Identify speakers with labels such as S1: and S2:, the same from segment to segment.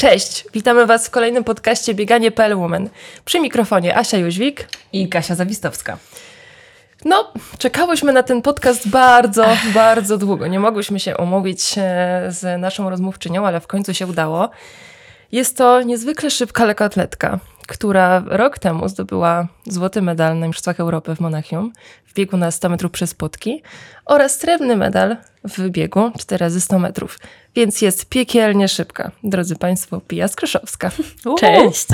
S1: Cześć, witamy Was w kolejnym podcaście Bieganie.pl Woman. Przy mikrofonie Asia Jóźwik
S2: i Kasia Zawistowska.
S1: No, czekałyśmy na ten podcast bardzo, bardzo długo. Nie mogłyśmy się umówić e, z naszą rozmówczynią, ale w końcu się udało. Jest to niezwykle szybka lekkoatletka, która rok temu zdobyła złoty medal na Mistrzostwach Europy w Monachium w biegu na 100 metrów przez płotki oraz srebrny medal w biegu 4 razy 100 metrów. Więc jest piekielnie szybka. Drodzy Państwo, Pija Skryszowska.
S3: Cześć!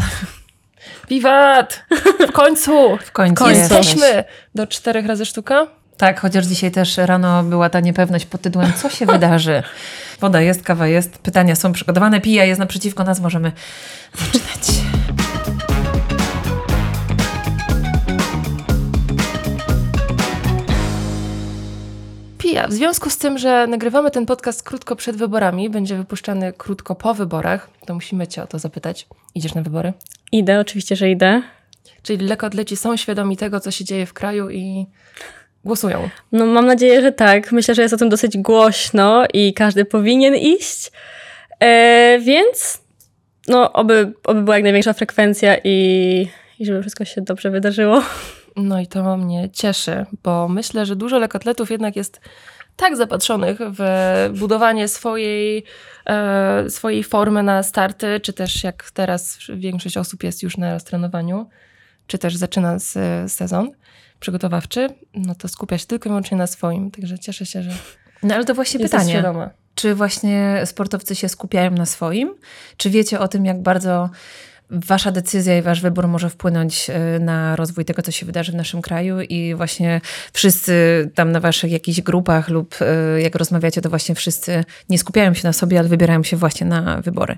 S1: Wiwat! W końcu!
S2: W końcu
S1: jesteśmy! Do czterech razy sztuka?
S2: Tak, chociaż dzisiaj też rano była ta niepewność pod tytułem co się wydarzy. Woda jest, kawa jest, pytania są przygotowane, pija jest naprzeciwko nas, możemy zaczynać.
S1: W związku z tym, że nagrywamy ten podcast krótko przed wyborami, będzie wypuszczany krótko po wyborach, to musimy Cię o to zapytać. Idziesz na wybory?
S3: Idę, oczywiście, że idę.
S1: Czyli lekkoatleci są świadomi tego, co się dzieje w kraju i głosują.
S3: No mam nadzieję, że tak. Myślę, że jest o tym dosyć głośno i każdy powinien iść. E, więc no, oby, oby była jak największa frekwencja i, i żeby wszystko się dobrze wydarzyło.
S1: No i to mnie cieszy, bo myślę, że dużo lekotletów jednak jest tak zapatrzonych w budowanie swojej, e, swojej formy na starty, czy też jak teraz większość osób jest już na trenowaniu, czy też zaczyna z, sezon przygotowawczy, no to skupia się tylko i wyłącznie na swoim. Także cieszę się, że.
S2: No ale to właśnie pytanie. Świadoma. Czy właśnie sportowcy się skupiają na swoim? Czy wiecie o tym, jak bardzo Wasza decyzja i Wasz wybór może wpłynąć e, na rozwój tego, co się wydarzy w naszym kraju i właśnie wszyscy tam na Waszych jakichś grupach lub e, jak rozmawiacie, to właśnie wszyscy nie skupiają się na sobie, ale wybierają się właśnie na wybory.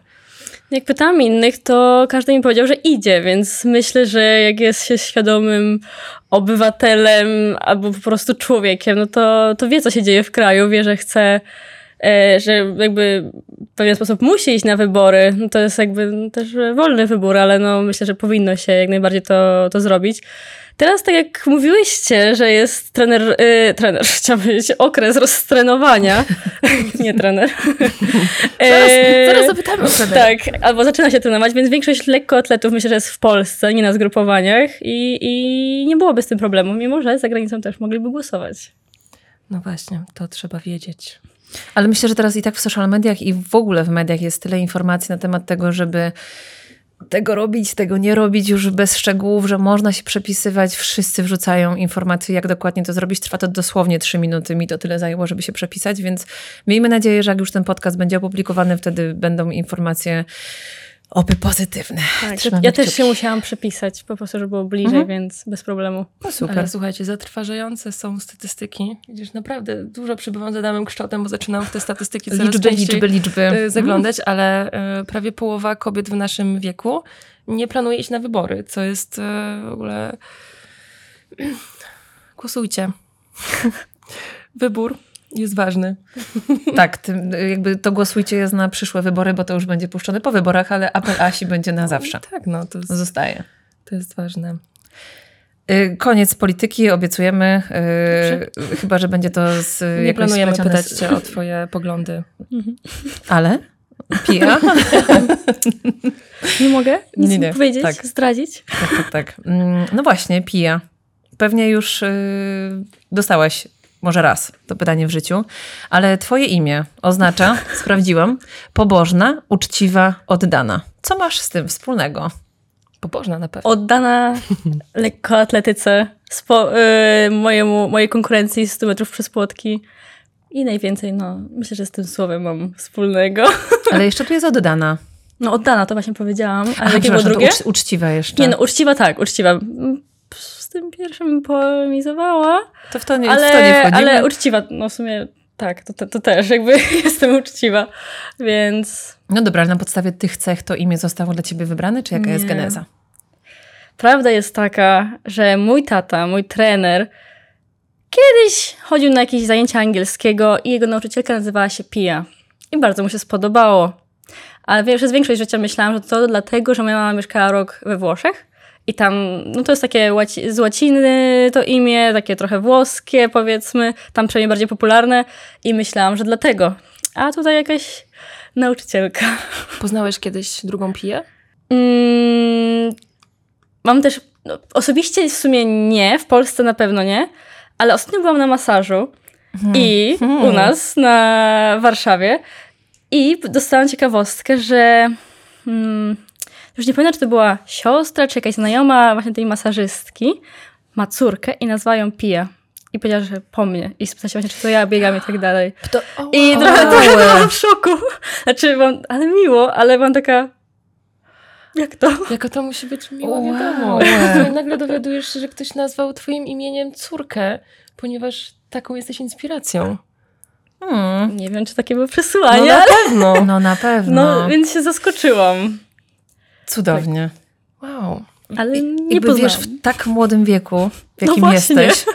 S3: Jak pytałam innych, to każdy mi powiedział, że idzie, więc myślę, że jak jest się świadomym obywatelem albo po prostu człowiekiem, no to, to wie, co się dzieje w kraju, wie, że chce że jakby w pewien sposób musi iść na wybory. No to jest jakby też wolny wybór, ale no myślę, że powinno się jak najbardziej to, to zrobić. Teraz, tak jak mówiłyście, że jest trener, yy, trener, chciałam powiedzieć, okres roztrenowania, nie trener.
S1: zaraz, zaraz zapytamy o trenera.
S3: Tak, albo zaczyna się trenować, więc większość lekkoatletów myślę, że jest w Polsce, nie na zgrupowaniach i, i nie byłoby z tym problemu, mimo że za granicą też mogliby głosować.
S1: No właśnie, to trzeba wiedzieć.
S2: Ale myślę, że teraz i tak w social mediach i w ogóle w mediach jest tyle informacji na temat tego, żeby tego robić, tego nie robić już bez szczegółów, że można się przepisywać. Wszyscy wrzucają informacje, jak dokładnie to zrobić. Trwa to dosłownie trzy minuty. Mi to tyle zajęło, żeby się przepisać, więc miejmy nadzieję, że jak już ten podcast będzie opublikowany, wtedy będą informacje Oby pozytywne.
S3: Tak, ja też się musiałam przepisać, po prostu, żeby było bliżej, mhm. więc bez problemu.
S1: No super. Ale słuchajcie, zatrważające są statystyki. Widzisz, naprawdę dużo przybywam za damym kształtem, bo zaczynam w te statystyki coraz
S2: liczby, liczby, liczby.
S1: Y, zaglądać, mhm. ale y, prawie połowa kobiet w naszym wieku nie planuje iść na wybory, co jest y, w ogóle... Głosujcie. Wybór jest ważny.
S2: Tak, tym, jakby to głosujcie jest na przyszłe wybory, bo to już będzie puszczone po wyborach, ale apel Asi będzie na zawsze.
S1: Tak, no to jest,
S2: zostaje.
S1: To jest ważne.
S2: Y, koniec polityki, obiecujemy. Yy, chyba, że będzie to z.
S1: Nie planujemy pytać z... Cię o Twoje poglądy. Mhm.
S2: Ale? Pija?
S3: nie mogę nic nie, nie. powiedzieć, tak. zdradzić?
S2: Tak, tak, tak. Mm, no właśnie, pija. Pewnie już yy, dostałaś może raz to pytanie w życiu, ale twoje imię oznacza, sprawdziłam, pobożna, uczciwa, oddana. Co masz z tym wspólnego?
S1: Pobożna na pewno.
S3: Oddana lekkoatletyce, spo, yy, mojemu, mojej konkurencji 100 metrów przez płotki. I najwięcej, no, myślę, że z tym słowem mam wspólnego.
S2: Ale jeszcze tu jest oddana.
S3: No, oddana, to właśnie powiedziałam. A jakie było drugie?
S2: Ucz, uczciwa jeszcze.
S3: Nie, no, uczciwa tak, uczciwa z tym pierwszym polemizowała.
S2: To w to nie, ale, w to nie wchodzimy.
S3: Ale uczciwa, no w sumie tak, to, to, to też jakby jestem uczciwa, więc...
S2: No dobra, ale na podstawie tych cech to imię zostało dla ciebie wybrane, czy jaka nie. jest geneza?
S3: Prawda jest taka, że mój tata, mój trener, kiedyś chodził na jakieś zajęcia angielskiego i jego nauczycielka nazywała się Pia. I bardzo mu się spodobało. Ale przez większość życia myślałam, że to dlatego, że moja mama mieszkała rok we Włoszech i tam, no to jest takie łaci z łaciny to imię, takie trochę włoskie powiedzmy, tam przynajmniej bardziej popularne i myślałam, że dlatego. A tutaj jakaś Nauczycielka.
S1: Poznałeś kiedyś drugą piję?
S3: Mm, mam też, no, osobiście w sumie nie, w Polsce na pewno nie, ale ostatnio byłam na masażu i
S2: Hmm.
S3: u nas na Warszawie i dostałam ciekawostkę, że mm, już nie pamiętam, czy to była siostra, czy jakaś znajoma właśnie tej masażystki, ma córkę i nazwa ją Pija. I powiedziała, że po mnie. I spytała się właśnie, czy to ja biegam i tak dalej.
S1: To, o,
S3: I
S1: wow.
S3: trochę, trochę byłam w szoku. Znaczy, mam, ale miło, ale mam taka... Jak to?
S1: Jaka to musi być miła
S2: Wow.
S1: wiadomość. I nagle dowiadujesz się, że ktoś nazwał twoim imieniem córkę, ponieważ taką jesteś inspiracją.
S2: Hmm.
S3: Nie wiem, czy takie były
S1: No
S3: przesłanie,
S1: na
S3: ale
S1: pewno.
S2: No na pewno.
S3: no, więc się zaskoczyłam.
S2: Cudownie.
S1: Wow.
S3: Ale nie
S2: Jakby
S3: poznałam.
S2: wiesz, w tak młodym wieku, w
S3: No
S2: jakim
S3: właśnie.
S2: jesteś,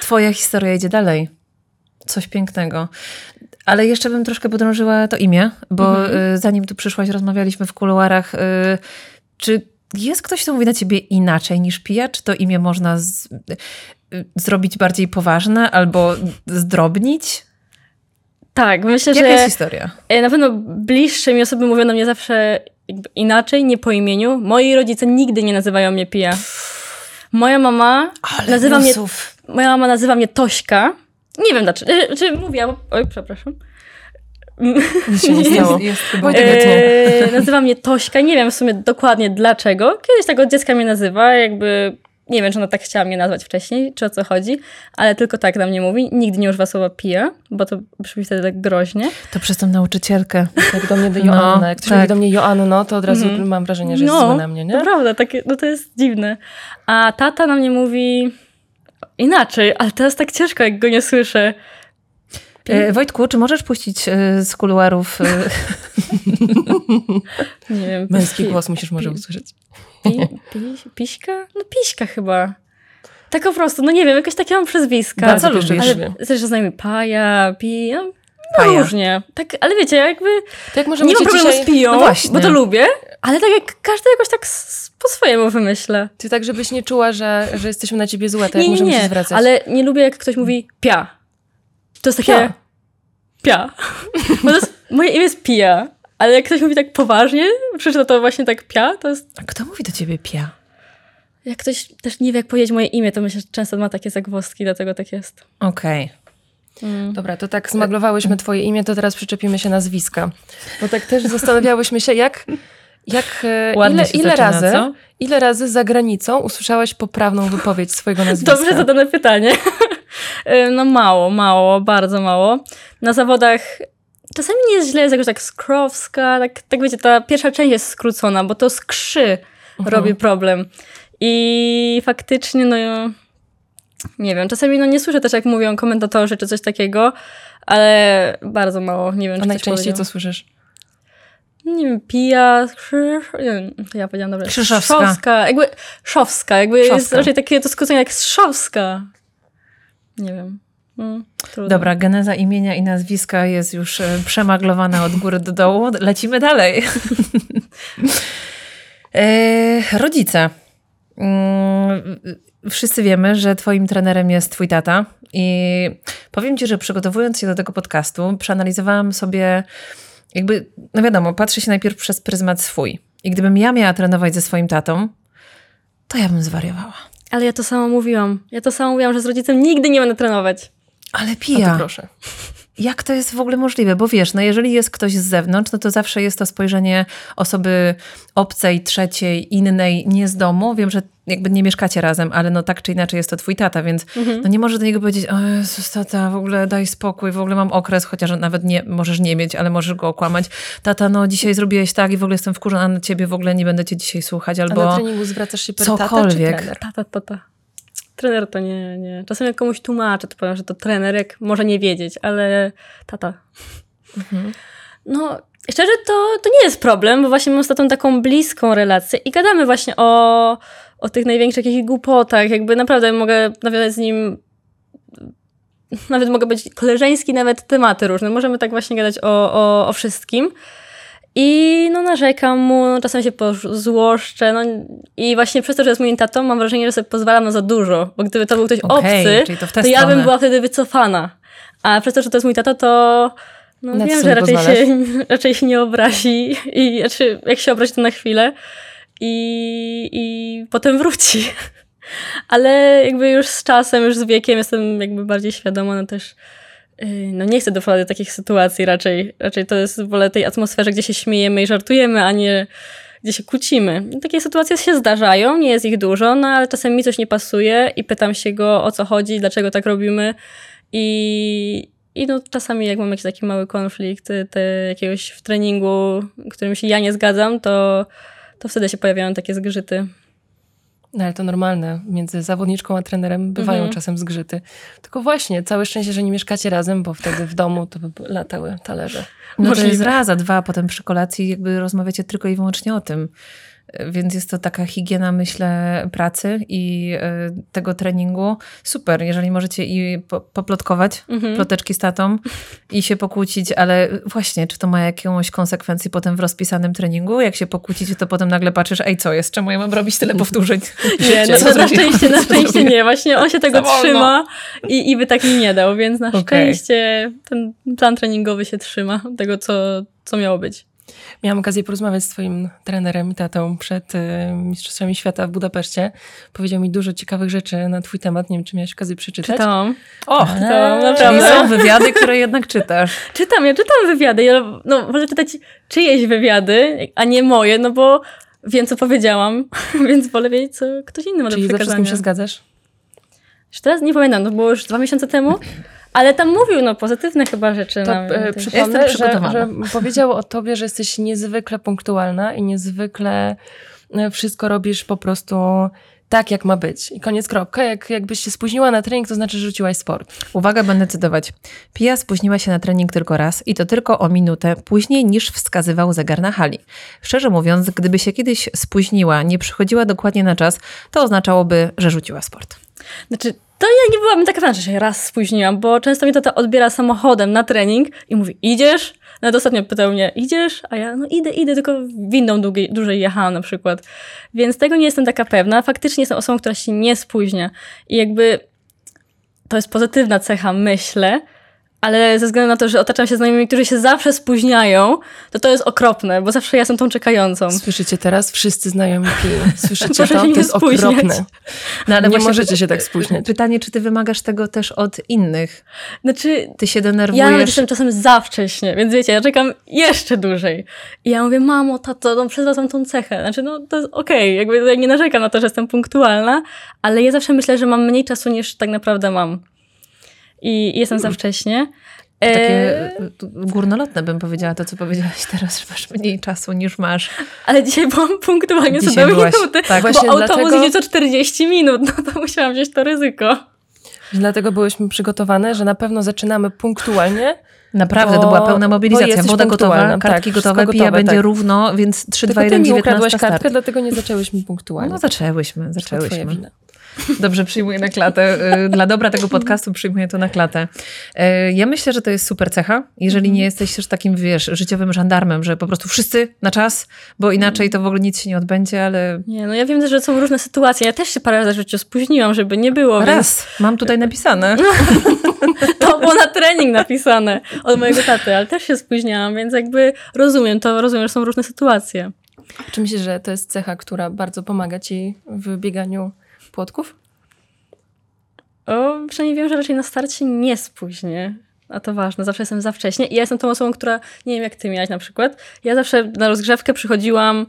S2: twoja historia idzie dalej. Coś pięknego. Ale jeszcze bym troszkę podrążyła to imię, bo
S3: Mhm.
S2: y, zanim tu przyszłaś, rozmawialiśmy w kuluarach. Y, czy jest ktoś, kto mówi na ciebie inaczej niż Pija? Czy to imię można z, y, zrobić bardziej poważne albo zdrobnić?
S3: Tak, myślę,
S2: Jaka
S3: że
S2: jest historia?
S3: na pewno bliższe mi osoby mówią na mnie zawsze inaczej, nie po imieniu. Moi rodzice nigdy nie nazywają mnie Pija. Moja mama nazywa mnie, moja mama nazywa mnie Tośka. Nie wiem dlaczego. e, Czy mówiła? Oj, przepraszam.
S1: Nic się nie stało.
S2: Jest, jest.
S3: E, nazywa mnie Tośka. Nie wiem w sumie dokładnie dlaczego. Kiedyś tak od dziecka mnie nazywa, jakby nie wiem, czy ona tak chciała mnie nazwać wcześniej, czy o co chodzi, ale tylko tak na mnie mówi. Nigdy nie używa słowa pija, bo to brzmi wtedy tak groźnie.
S2: To przez tą nauczycielkę.
S1: Jak do mnie do
S2: No,
S1: Joanna. Jak ktoś
S2: tak.
S1: mówi do mnie Joanno, to od razu
S3: Mhm.
S1: mam wrażenie, że jest
S3: No,
S1: zły na mnie,
S3: To
S1: nie?
S3: prawda, takie, no to jest dziwne. A tata na mnie mówi inaczej, ale teraz tak ciężko, jak go nie słyszę.
S2: E, Wojtku, czy możesz puścić e, z kuluarów e,
S3: Nie wiem.
S1: Męski głos musisz może usłyszeć.
S3: Pi, pi, piśka? No piśka chyba. Tak po prostu, no nie wiem, jakoś takie mam przezwiska.
S2: Bardzo
S1: Co
S2: lubisz.
S3: Ale też znajomi paja, pi, no,
S2: Paja?
S3: różnie. Tak, ale wiecie, jakby
S1: To jak możemy
S3: nie mam problemu
S1: dzisiaj...
S3: z piją,
S2: No właśnie.
S3: bo to lubię, ale tak jak każdy jakoś tak po swojemu wymyśla.
S1: Ty tak, żebyś nie czuła, że, że jesteśmy na ciebie złe, to jak
S3: nie, nie,
S1: możemy się
S3: nie,
S1: zwracać?
S3: ale nie lubię jak ktoś mówi pia. To jest takie
S1: Pia.
S3: Pia. Bo to jest, moje imię jest pia, ale jak ktoś mówi tak poważnie, przeczyta to właśnie tak pia, to jest
S2: A Kto mówi do ciebie pia?
S3: jak ktoś też nie wie jak powiedzieć moje imię, to myślę, że często ma takie zagwozdki, dlatego tak jest.
S2: Okej.
S3: Mm.
S1: Dobra, to tak zmaglowałyśmy twoje imię, to teraz przyczepimy się nazwiska. Bo tak też zastanawiałyśmy się, jak, jak e,
S2: Ładnie
S1: ile, ile
S2: zaczyna,
S1: razy,
S2: co?
S1: ile razy za granicą usłyszałaś poprawną wypowiedź swojego nazwiska?
S3: Dobrze zadane pytanie. Y, no mało, mało, bardzo mało. Na zawodach czasami nie jest źle, jest jakoś tak skrowska, tak, tak wiecie, ta pierwsza część jest skrócona, bo to skrzy
S1: Mhm.
S3: robi problem. I faktycznie, no nie wiem, czasami no nie słyszę też, jak mówią komentatorzy czy coś takiego, ale bardzo mało, nie wiem,
S1: A
S3: czy
S1: najczęściej co słyszysz?
S3: Nie wiem, pija, krzyż, nie wiem, ja powiedziałam dobrze.
S2: Krzyżowska.
S3: Szowska, jakby szowska, jakby jest
S1: Szowska.
S3: raczej takie to skrócenie jak szowska. Nie wiem. Mm.
S2: Dobra, geneza imienia i nazwiska jest już e, przemaglowana od góry do dołu. Lecimy dalej. e, rodzice. Mm, Wszyscy wiemy, że twoim trenerem jest twój tata i powiem ci, że przygotowując się do tego podcastu, przeanalizowałam sobie jakby, no wiadomo, patrzę się najpierw przez pryzmat swój. I gdybym ja miała trenować ze swoim tatą, to ja bym zwariowała.
S3: Ale ja to samo mówiłam. Ja to samo mówiłam, że z rodzicem nigdy nie będę trenować.
S2: Ale pija.
S1: to proszę.
S2: Jak to jest w ogóle możliwe? Bo wiesz, no jeżeli jest ktoś z zewnątrz, no to zawsze jest to spojrzenie osoby obcej, trzeciej, innej, nie z domu. Wiem, że jakby nie mieszkacie razem, ale no tak czy inaczej jest to twój tata, więc no nie możesz do niego powiedzieć, o Jezus, tata, w ogóle daj spokój, w ogóle mam okres, chociaż nawet nie, możesz nie mieć, ale możesz go okłamać. Tata, no dzisiaj zrobiłeś tak i w ogóle jestem wkurzona na ciebie, w ogóle nie będę cię dzisiaj słuchać,
S1: A na
S2: albo...
S1: treningu zwracasz się per tata czy
S2: cokolwiek.
S1: trener?
S3: Tata, tata. Trener to nie, nie. Czasem jak komuś tłumaczę, to powiem, że to trener, jak może nie wiedzieć, ale tata.
S1: Mhm.
S3: No, szczerze to, to nie jest problem, bo właśnie mam z tatą taką bliską relację i gadamy właśnie o, o tych największych jakichś głupotach. Jakby naprawdę mogę nawiązać z nim nawet mogę być koleżeński, nawet tematy różne. Możemy tak właśnie gadać o, o, o wszystkim. I no narzekam mu, no, czasem się złoszczę, no i właśnie przez to, że jest moim tatą, mam wrażenie, że sobie pozwalam na za dużo, bo gdyby to był ktoś
S2: Okej,
S3: obcy,
S2: to
S3: to ja bym była wtedy wycofana. A przez to, że to jest mój tato, to No
S1: Na
S3: wiem, że raczej
S1: pozwalasz?
S3: się, raczej się nie obrazi i znaczy, jak się obrazi to na chwilę i, i potem wróci. Ale jakby już z czasem, już z wiekiem jestem jakby bardziej świadoma, no też yy, no nie chcę doprowadzić do takich sytuacji raczej. Raczej to jest wolę tej atmosferze, gdzie się śmiejemy i żartujemy, a nie gdzie się kłócimy. Takie sytuacje się zdarzają, nie jest ich dużo, no ale czasem mi coś nie pasuje i pytam się go o co chodzi, dlaczego tak robimy i, i no czasami jak mam jakiś taki mały konflikt y, te, jakiegoś w treningu, którym się ja nie zgadzam, to, to wtedy się pojawiają takie zgrzyty.
S1: No ale to normalne. Między zawodniczką a trenerem bywają
S3: Mhm.
S1: czasem zgrzyty. Tylko właśnie, całe szczęście, że nie mieszkacie razem, bo wtedy w domu to by latały talerze.
S2: No to
S3: Możliwe.
S2: jest raz, a dwa, potem przy kolacji jakby rozmawiacie tylko i wyłącznie o tym. Więc jest to taka higiena, myślę, pracy i e, tego treningu. Super, jeżeli możecie i po, poplotkować,
S3: Mhm.
S2: ploteczki z tatą i się pokłócić, ale właśnie, czy to ma jakąś konsekwencję potem w rozpisanym treningu? Jak się pokłócicie, to potem nagle patrzysz, ej, co jest? Czemu ja mam robić tyle powtórzeń?
S3: Nie, no, na
S2: zrobiłam?
S3: szczęście, na szczęście nie. Właśnie on się tego trzyma i, i by tak mi nie dał, więc na
S2: Okej.
S3: szczęście ten plan treningowy się trzyma tego, co, co miało być.
S1: Miałam okazję porozmawiać z twoim trenerem i tatą przed y, Mistrzostwami Świata w Budapeszcie. Powiedział mi dużo ciekawych rzeczy na twój temat. Nie wiem, czy miałeś okazję przeczytać.
S3: Czytałam.
S2: O,
S3: Czytałam,
S2: czyli
S3: naprawdę.
S2: są wywiady, które jednak czytasz.
S3: Czytam, ja czytam wywiady. Ja no, wolę czytać czyjeś wywiady, a nie moje, no bo wiem, co powiedziałam, więc wolę wiedzieć, co ktoś inny ma
S1: Czyli
S3: do
S1: ze wszystkim
S3: przekazania.
S1: się zgadzasz?
S3: Już teraz nie pamiętam, to było już dwa miesiące temu, ale tam mówił, no, pozytywne chyba rzeczy.
S1: To
S3: nawet.
S1: e, przypomnę,
S2: Jestem
S1: że,
S2: przygotowana.
S1: że powiedział o tobie, że jesteś niezwykle punktualna i niezwykle e, wszystko robisz po prostu tak, jak ma być. I koniec kropka. Jak, jakbyś się spóźniła na trening, to znaczy, że rzuciłaś sport.
S2: Uwaga, będę cytować. Pia spóźniła się na trening tylko raz i to tylko o minutę później niż wskazywał zegar na hali. Szczerze mówiąc, gdyby się kiedyś spóźniła, nie przychodziła dokładnie na czas, to oznaczałoby, że rzuciła sport.
S3: Znaczy, to ja nie byłabym taka pewna, że się raz spóźniłam, bo często mi tata odbiera samochodem na trening i mówi, idziesz? Nawet ostatnio pytał mnie, idziesz? A ja, no idę, idę, tylko windą długiej, dłużej jechałam na przykład. Więc tego nie jestem taka pewna. Faktycznie jestem osobą, która się nie spóźnia. I jakby to jest pozytywna cecha, myślę, ale ze względu na to, że otaczam się znajomymi, którzy się zawsze spóźniają, to to jest okropne, bo zawsze ja jestem tą czekającą.
S1: Słyszycie teraz? Wszyscy znajomi piją. Słyszycie
S3: Proszę
S1: to?
S3: się
S1: To
S3: nie
S1: jest
S3: spóźniać.
S1: okropne.
S2: No, ale
S1: Nie możecie się tak spóźniać.
S2: Pytanie, czy ty wymagasz tego też od innych?
S3: Znaczy,
S2: Ty się
S3: Ja
S2: denerwujesz.
S3: jestem czasem za wcześnie, więc wiecie, ja czekam jeszcze dłużej. I ja mówię, mamo, tato, no przezwracam tą cechę. Znaczy, no to jest okej, jakby ja nie narzekam na to, że jestem punktualna, ale ja zawsze myślę, że mam mniej czasu niż tak naprawdę mam. I, jestem za wcześnie.
S2: To
S3: E,
S2: takie e, górnolotne bym powiedziała to, co powiedziałaś teraz, że masz mniej czasu niż masz.
S3: ale dzisiaj byłam punktualnie co do minuty,
S2: tak.
S3: bo
S1: Właśnie
S3: autobus
S1: dlatego-
S3: idzie co 40 minut, no to musiałam wziąć to ryzyko.
S1: Dlatego byłyśmy przygotowane, że na pewno zaczynamy punktualnie.
S2: Naprawdę,
S1: Bo-
S2: to była pełna
S1: bo
S2: mobilizacja. Woda gotowa, kartki
S1: tak,
S2: gotowe, pija
S1: gotowe,
S2: będzie
S1: tak.
S2: równo, więc 3, 2,
S1: Tylko
S2: 1,
S1: ty mi ukradłaś
S2: 19 start.
S1: kartkę, dlatego nie zaczęłyśmy punktualnie.
S2: No zaczęłyśmy, zaczęłyśmy. Dobrze, przyjmuję na klatę. Y, Dla dobra tego podcastu przyjmuję to na klatę. Y, Ja myślę, że to jest super cecha, jeżeli nie jesteś też takim, wiesz, życiowym żandarmem, że po prostu wszyscy na czas, bo inaczej to w ogóle nic się nie odbędzie, ale
S3: Nie, no ja wiem też, że są różne sytuacje. Ja też się parę razy w życiu spóźniłam, żeby nie było, więc
S2: raz, mam tutaj napisane.
S3: To było na trening napisane od mojego taty, ale też się spóźniałam, więc jakby rozumiem to, rozumiem, że są różne sytuacje.
S1: Czy myślisz, że to jest cecha, która bardzo pomaga ci w bieganiu płotków?
S3: O, przynajmniej wiem, że raczej na starcie nie spóźnię. A to ważne, zawsze jestem za wcześnie. I ja jestem tą osobą, która, nie wiem jak ty miałaś na przykład, ja zawsze na rozgrzewkę przychodziłam,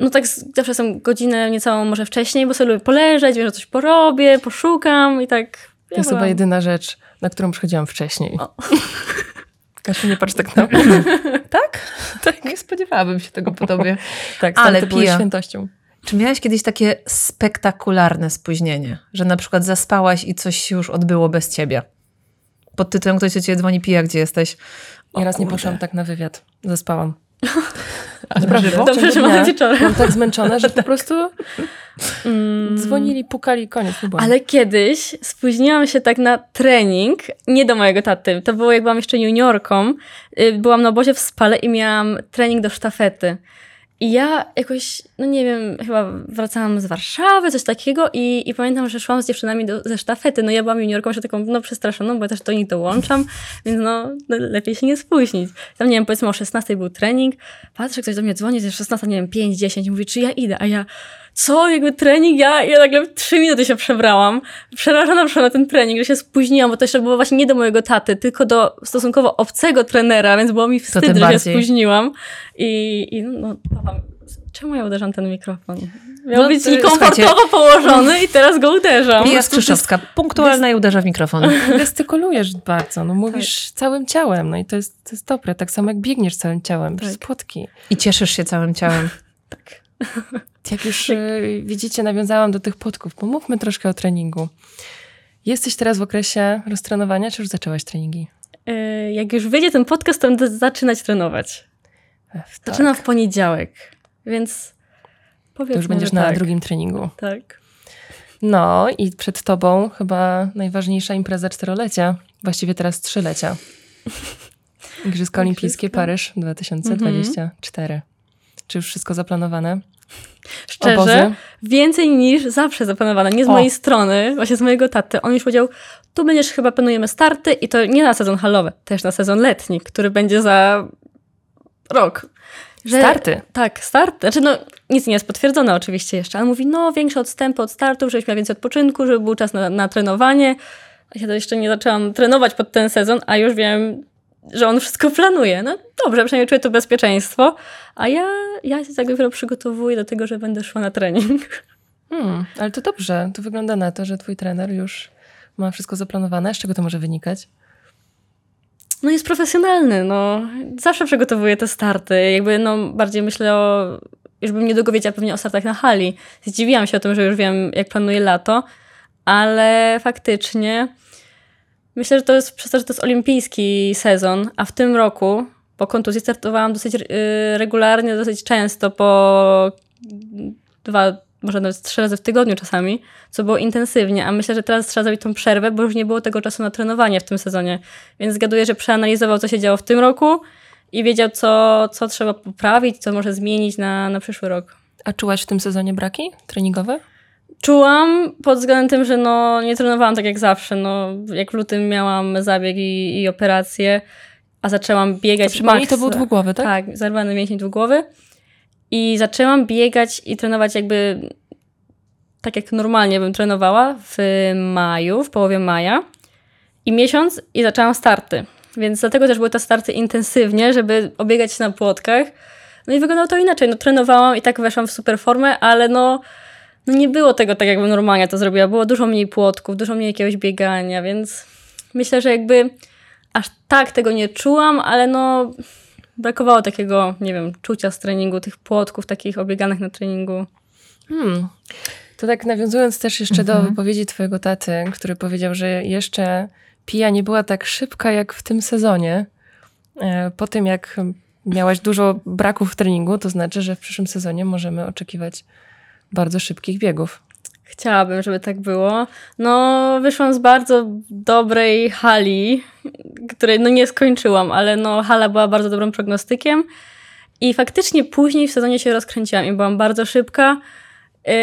S3: no tak zawsze jestem godzinę niecałą może wcześniej, bo sobie lubię poleżeć, wiem, że coś porobię, poszukam i tak.
S1: To jest chyba jedyna rzecz, na którą przychodziłam wcześniej.
S3: O.
S1: Kasiu, nie patrz tak na mnie.
S2: Tak? Tak, nie spodziewałabym się tego po tobie.
S1: Tak,
S2: Ale pija.
S1: świętością.
S2: Czy miałaś kiedyś takie spektakularne spóźnienie, że na przykład zaspałaś i coś się już odbyło bez ciebie? Pod tytułem ktoś do ciebie dzwoni, pija, gdzie jesteś? O
S1: Nieraz nie
S2: kurde.
S1: poszłam tak na wywiad. Zaspałam. Naprawdę. ciągu
S3: Dobrze, że mamy wieczorem.
S1: Byłam tak zmęczona, że po prostu
S3: Mm.
S1: dzwonili, pukali, koniec. Nie.
S3: Ale kiedyś spóźniłam się tak na trening, nie do mojego taty. To było jak byłam jeszcze juniorką. Y, Byłam na obozie w Spale i miałam trening do sztafety. I ja jakoś, no nie wiem, chyba wracałam z Warszawy, coś takiego i, i pamiętam, że szłam z dziewczynami do, ze sztafety. No ja byłam juniorką, jeszcze taką no przestraszoną, bo ja też do nich dołączam, więc no, lepiej się nie spóźnić. Tam nie wiem, powiedzmy o 16 był trening, patrzę, ktoś do mnie dzwoni, jest 16, nie wiem, 5, 10, mówi, czy ja idę, a ja co, jakby trening, ja, ja nagle w trzy minuty się przebrałam. Przerażona przyszłam na ten trening, że się spóźniłam, bo to jeszcze było właśnie nie do mojego taty, tylko do stosunkowo obcego trenera, więc było mi wstyd, że
S2: bardziej.
S3: się spóźniłam. I, i no, czemu ja uderzam ten mikrofon? Miał
S2: No,
S3: być
S2: to-
S3: niekomfortowo położony i teraz go uderzam.
S2: Pija Skrzyszowska, punktualna i uderza w mikrofon.
S1: Gestykulujesz bardzo, no mówisz całym ciałem, no i to jest, to jest dobre. Tak samo jak biegniesz całym ciałem,
S3: Tak.
S1: przez płotki.
S2: I cieszysz się całym ciałem.
S1: Jak już y, widzicie, nawiązałam do tych płotków. Pomówmy troszkę o treningu. Jesteś teraz w okresie roztrenowania, czy już zaczęłaś treningi?
S3: E, Jak już wyjdzie ten podcast, to będę zaczynać trenować.
S1: Ech,
S3: Zaczynam w poniedziałek, więc powiedzmy,
S1: To już będziesz na
S3: tak.
S1: drugim treningu.
S3: Tak.
S1: No i przed tobą chyba najważniejsza impreza czterolecia, właściwie teraz trzylecia. Igrzyska Olimpijskie. Paryż 2024. Czy już wszystko zaplanowane?
S3: Szczerze,
S1: Obozy?
S3: więcej niż zawsze zaplanowane. Nie z
S1: O.
S3: mojej strony, właśnie z mojego taty. On już powiedział, tu będziesz chyba planujemy starty i to nie na sezon halowy, też na sezon letni, który będzie za rok. Że-
S1: Starty?
S3: Tak, start. Znaczy, no, nic nie jest potwierdzone oczywiście jeszcze, ale mówi, no, większe odstępy od startów, żebyś miał więcej odpoczynku, żeby był czas na, na trenowanie. Ja to jeszcze nie zaczęłam trenować pod ten sezon, a już wiem, że on wszystko planuje. No dobrze, przynajmniej czuję to bezpieczeństwo, a ja, ja się tak dopiero przygotowuję do tego, że będę szła na trening.
S1: Hmm, ale to dobrze. To wygląda na to, że twój trener już ma wszystko zaplanowane. Z czego to może wynikać?
S3: No jest profesjonalny, no. Zawsze przygotowuje te starty. Jakby, no, bardziej myślę o... Już bym niedługo wiedziała pewnie o startach na hali. Zdziwiłam się o tym, że już wiem, jak planuje lato, ale faktycznie myślę, że to jest przez to, że to jest olimpijski sezon, a w tym roku po kontuzji startowałam dosyć y, regularnie, dosyć często, po dwa, może nawet trzy razy w tygodniu czasami, co było intensywnie, a myślę, że teraz trzeba zrobić tą przerwę, bo już nie było tego czasu na trenowanie w tym sezonie. Więc zgaduję, że przeanalizował, co się działo w tym roku i wiedział, co, co trzeba poprawić, co może zmienić na, na przyszły rok.
S1: A czułaś w tym sezonie braki treningowe?
S3: Czułam pod względem tym, że no, nie trenowałam tak jak zawsze. No, jak w lutym miałam zabieg i, i operację, a zaczęłam biegać.
S1: To
S3: max-
S1: to był dwugłowy, tak?
S3: Tak, zerwany mięsień dwugłowy. I zaczęłam biegać i trenować jakby tak jak normalnie bym trenowała w maju, w połowie maja. I miesiąc i zaczęłam starty. Więc dlatego też były te starty intensywnie, żeby obiegać się na płotkach. No i wyglądało to inaczej. No trenowałam i tak weszłam w super formę, ale no, no nie było tego tak, jakbym normalnie to zrobiła. Było dużo mniej płotków, dużo mniej jakiegoś biegania, więc myślę, że jakby aż tak tego nie czułam, ale no brakowało takiego, nie wiem, czucia z treningu, tych płotków takich obieganych na treningu.
S1: Hmm. To tak nawiązując też jeszcze do
S2: Mhm.
S1: wypowiedzi twojego taty, który powiedział, że jeszcze Pija nie była tak szybka jak w tym sezonie. E, Po tym jak miałaś dużo braków w treningu, to znaczy, że w przyszłym sezonie możemy oczekiwać bardzo szybkich biegów.
S3: Chciałabym, żeby tak było. No, wyszłam z bardzo dobrej hali, której no nie skończyłam, ale no hala była bardzo dobrym prognostykiem. I faktycznie później w sezonie się rozkręciłam i byłam bardzo szybka. Yy,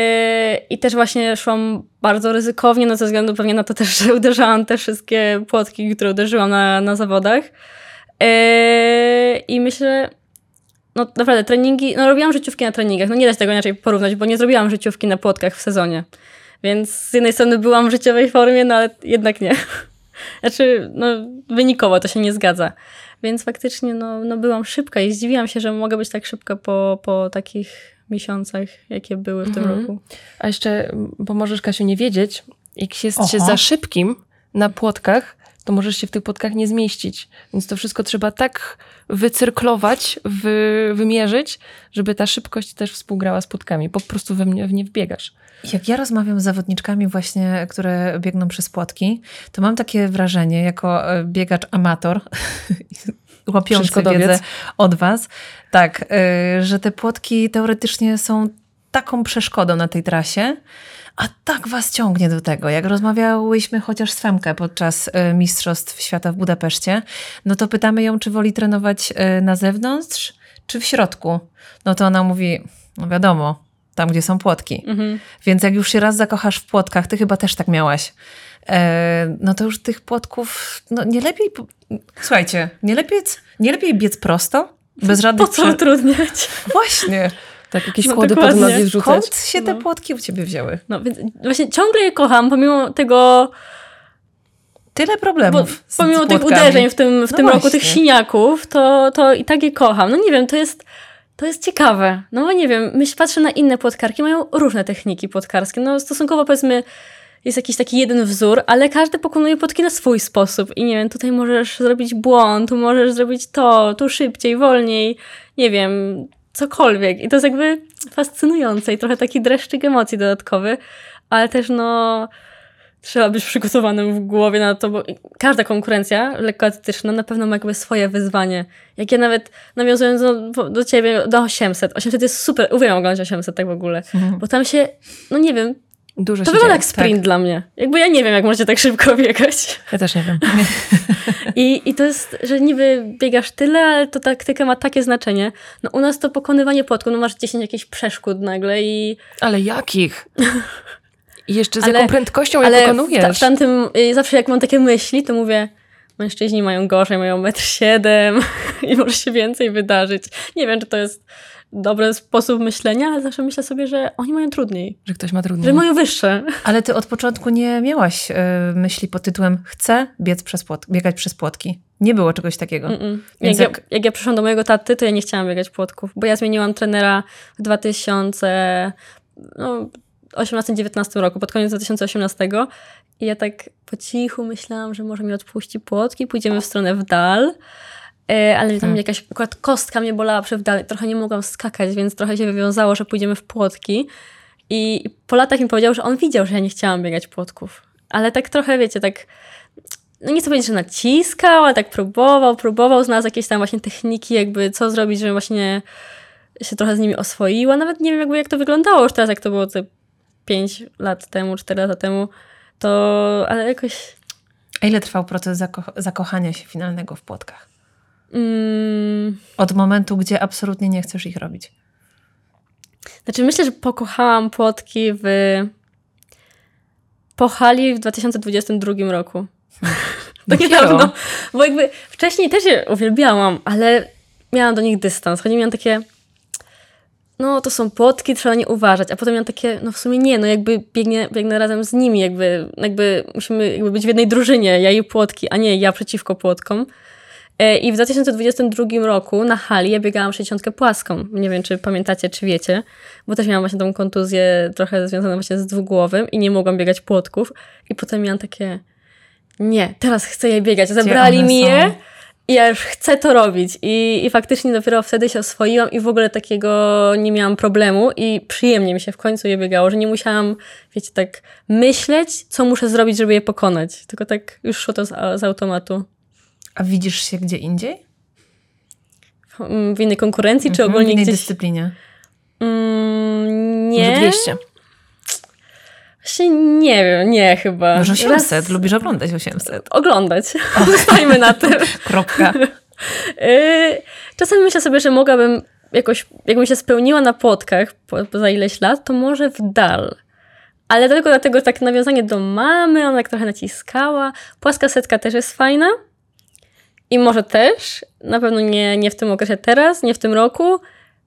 S3: I też właśnie szłam bardzo ryzykownie, no ze względu pewnie na to też, że uderzałam te wszystkie płotki, które uderzyłam na, na zawodach. Yy, I myślę, no naprawdę treningi, no robiłam życiówki na treningach, no nie da się tego inaczej porównać, bo nie zrobiłam życiówki na płotkach w sezonie. Więc z jednej strony byłam w życiowej formie, no ale jednak nie. Znaczy, no wynikowo to się nie zgadza. Więc faktycznie no, no byłam szybka i zdziwiłam się, że mogę być tak szybka po, po takich miesiącach, jakie były w tym
S1: Mhm.
S3: roku.
S1: A jeszcze, bo możesz, Kasiu, nie wiedzieć, jak jest się za szybkim na płotkach, to możesz się w tych płotkach nie zmieścić. Więc to wszystko trzeba tak wycyrklować, wy, wymierzyć, żeby ta szybkość też współgrała z płotkami. Po prostu we mnie, w nie wbiegasz.
S2: Jak ja rozmawiam z zawodniczkami właśnie, które biegną przez płotki, to mam takie wrażenie, jako e, biegacz amator, łapiący wiedzę od was, tak, e, że te płotki teoretycznie są taką przeszkodą na tej trasie, a tak was ciągnie do tego. Jak rozmawiałyśmy chociaż z Femkę podczas e, Mistrzostw Świata w Budapeszcie, no to pytamy ją, czy woli trenować e, na zewnątrz, czy w środku? No to ona mówi, no wiadomo, tam gdzie są płotki.
S3: Mhm.
S2: Więc jak już się raz zakochasz w płotkach, ty chyba też tak miałaś, e, no to już tych płotków, no nie lepiej, po- słuchajcie, nie lepiej, nie lepiej biec prosto, bez
S3: Po
S2: żadnych...
S3: co
S2: prze-
S3: utrudniać?
S2: Właśnie,
S1: Tak, jakieś
S3: No
S1: kłody pod nogi wrzucać.
S2: skąd się te
S3: No.
S2: płotki u ciebie wzięły?
S3: No więc właśnie ciągle je kocham, pomimo tego,
S2: Tyle
S3: bo,
S2: problemów z
S3: pomimo tych uderzeń w tym, w
S2: No
S3: tym roku, tych siniaków, to, to i tak je kocham. No nie wiem, to jest, to jest ciekawe. No bo nie wiem, myśl, patrzę na inne płotkarki, mają różne techniki płotkarskie. No stosunkowo powiedzmy jest jakiś taki jeden wzór, ale każdy pokonuje płotki na swój sposób. I nie wiem, tutaj możesz zrobić błąd, tu możesz zrobić to, tu szybciej, wolniej, nie wiem, cokolwiek. I to jest jakby fascynujące i trochę taki dreszczyk emocji dodatkowy, ale też no trzeba być przygotowanym w głowie na to, bo każda konkurencja lekkoatletyczna na pewno ma jakby swoje wyzwanie. Jak ja nawet nawiązując do, do ciebie, do 800. 800 jest super, uwielbiam oglądać 800 tak w ogóle,
S2: Mhm.
S3: bo tam się, no nie wiem,
S1: Dużo
S3: to wygląda jak sprint dla mnie. Jakby ja nie wiem, jak możecie tak szybko biegać.
S1: Ja też nie wiem.
S3: I, I to jest, że niby biegasz tyle, ale to taktyka ma takie znaczenie. No u nas to pokonywanie płotku, no masz 10 jakichś przeszkód nagle i...
S1: Ale jakich? I jeszcze z
S3: Ale-
S1: jaką prędkością je
S3: Ale w, ta,
S1: pokonujesz?
S3: w tamtym, y, zawsze jak mam takie myśli, to mówię, mężczyźni mają gorzej, mają metr siedem i może się więcej wydarzyć. Nie wiem, czy to jest dobry sposób myślenia, ale zawsze myślę sobie, że oni mają trudniej,
S1: Że ktoś ma trudniej.
S3: że mają wyższe.
S2: Ale ty od początku nie miałaś y, myśli pod tytułem chcę biec przez płot, biegać przez płotki. Nie było czegoś takiego.
S3: Mm-mm. Jak,
S2: Więc
S3: ja,
S2: jak-
S3: jak ja przyszłam do mojego taty, to ja nie chciałam biegać płotków, bo ja zmieniłam trenera w 2018-19 roku, pod koniec 2018 i ja tak po cichu myślałam, że może mi odpuści płotki, pójdziemy w stronę w dal, e, ale tam
S2: Hmm.
S3: jakaś akurat kostka mnie bolała przy wdal, trochę nie mogłam skakać, więc trochę się wywiązało, że pójdziemy w płotki i po latach mi powiedział, że on widział, że ja nie chciałam biegać płotków, ale tak trochę, wiecie, tak no nie chcę powiedzieć, że naciskał, ale tak próbował, próbował, znalazł jakieś tam właśnie techniki, jakby co zrobić, żeby właśnie się trochę z nimi oswoiła. Nawet nie wiem jakby jak to wyglądało już teraz, jak to było te 5 lat temu, 4 lata temu, to ale jakoś
S2: A ile trwał proces zako- zakochania się finalnego w płotkach?
S3: Mm,
S2: Od momentu, gdzie absolutnie nie chcesz ich robić.
S3: znaczy myślę, że pokochałam płotki w po hali w 2022 roku.
S2: Dopiero.
S3: niedawno. Bo jakby wcześniej też je uwielbiałam, ale miałam do nich dystans. Choć miałam takie, no to są płotki, trzeba na nie uważać. A potem miałam takie, no w sumie nie, no jakby biegnę, biegnę razem z nimi, jakby, jakby musimy jakby być w jednej drużynie, ja i płotki, a nie ja przeciwko płotkom. E, I w 2022 roku na hali ja biegałam 60 płaską. Nie wiem, czy pamiętacie, czy wiecie, bo też miałam właśnie tą kontuzję trochę związaną właśnie z dwugłowym i nie mogłam biegać płotków. I potem miałam takie, nie, teraz chcę je biegać. Zabrali mi je i ja już chcę to robić. I, I faktycznie dopiero wtedy się oswoiłam i w ogóle takiego nie miałam problemu i przyjemnie mi się w końcu je biegało, że nie musiałam, wiecie, tak myśleć, co muszę zrobić, żeby je pokonać. Tylko tak już szło to z, z automatu.
S2: A widzisz się gdzie indziej?
S3: W innej konkurencji, czy
S2: Mhm,
S3: ogólnie
S2: w innej
S3: gdzieś...
S2: dyscyplinie.
S3: Mm,
S1: Może
S3: nie.
S1: 200.
S3: Właśnie nie wiem, nie chyba.
S2: Może 800,
S3: Raz
S2: lubisz oglądać 800.
S3: Oglądać. Zostajmy na tym.
S2: Kropka.
S3: Yy, Czasami myślę sobie, że mogłabym jakoś, jakbym się spełniła na płotkach po, za ileś lat, to może w dal. Ale tylko dlatego tak nawiązanie do mamy, ona tak trochę naciskała. Płaska setka też jest fajna. I może też, na pewno nie, nie w tym okresie teraz, nie w tym roku,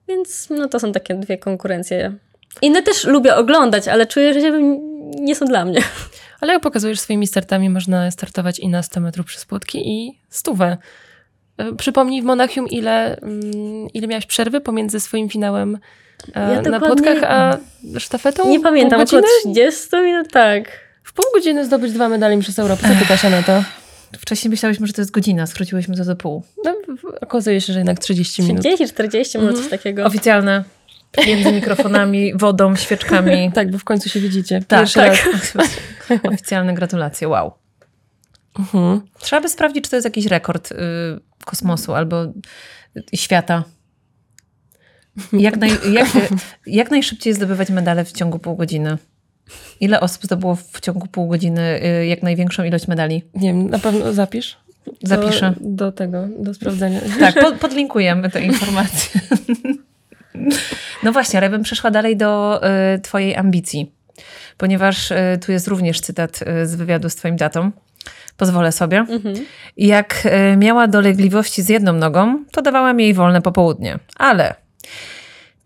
S3: więc no to są takie dwie konkurencje. Inne też lubię oglądać, ale czuję, że się nie są dla mnie.
S1: Ale jak pokazujesz swoimi startami, można startować i na 100 metrów przez płotki i stówę. E, Przypomnij w Monachium, ile, mm, ile miałaś przerwy pomiędzy swoim finałem e,
S3: Ja
S1: na płotkach, a sztafetą?
S3: Nie pamiętam, około
S1: godziny?
S3: 30 minut, tak.
S1: W pół godziny zdobyć dwa medale Mistrzostw Europy. Co ty, Kasia, na to?
S2: Wcześniej myślałyśmy, że to jest godzina, skróciłyśmy to do pół.
S1: No, okazuje się, że jednak 30 minut.
S3: 30, 40, może coś takiego.
S2: Oficjalne. Między mikrofonami, wodą, świeczkami.
S1: Tak, bo w końcu się widzicie.
S2: Tak,
S1: Pierwszy
S2: tak.
S1: raz.
S2: Oficjalne gratulacje, wow.
S1: Mhm.
S2: Trzeba by sprawdzić, czy to jest jakiś rekord y, kosmosu albo y, świata. Jak, naj, jak, jak najszybciej zdobywać medale w ciągu pół godziny? Ile osób zdobyło w ciągu pół godziny y, jak największą ilość medali?
S1: Nie wiem, na pewno zapisz.
S2: Zapiszę.
S1: Do, do tego, do sprawdzenia.
S2: Tak, pod, podlinkujemy te informacje. No właśnie, ale ja bym przeszła dalej do y, twojej ambicji, ponieważ y, tu jest również cytat y, z wywiadu z twoim tatą. Pozwolę sobie.
S3: Mhm.
S2: Jak y, miała dolegliwości z jedną nogą, to dawałam jej wolne popołudnie. Ale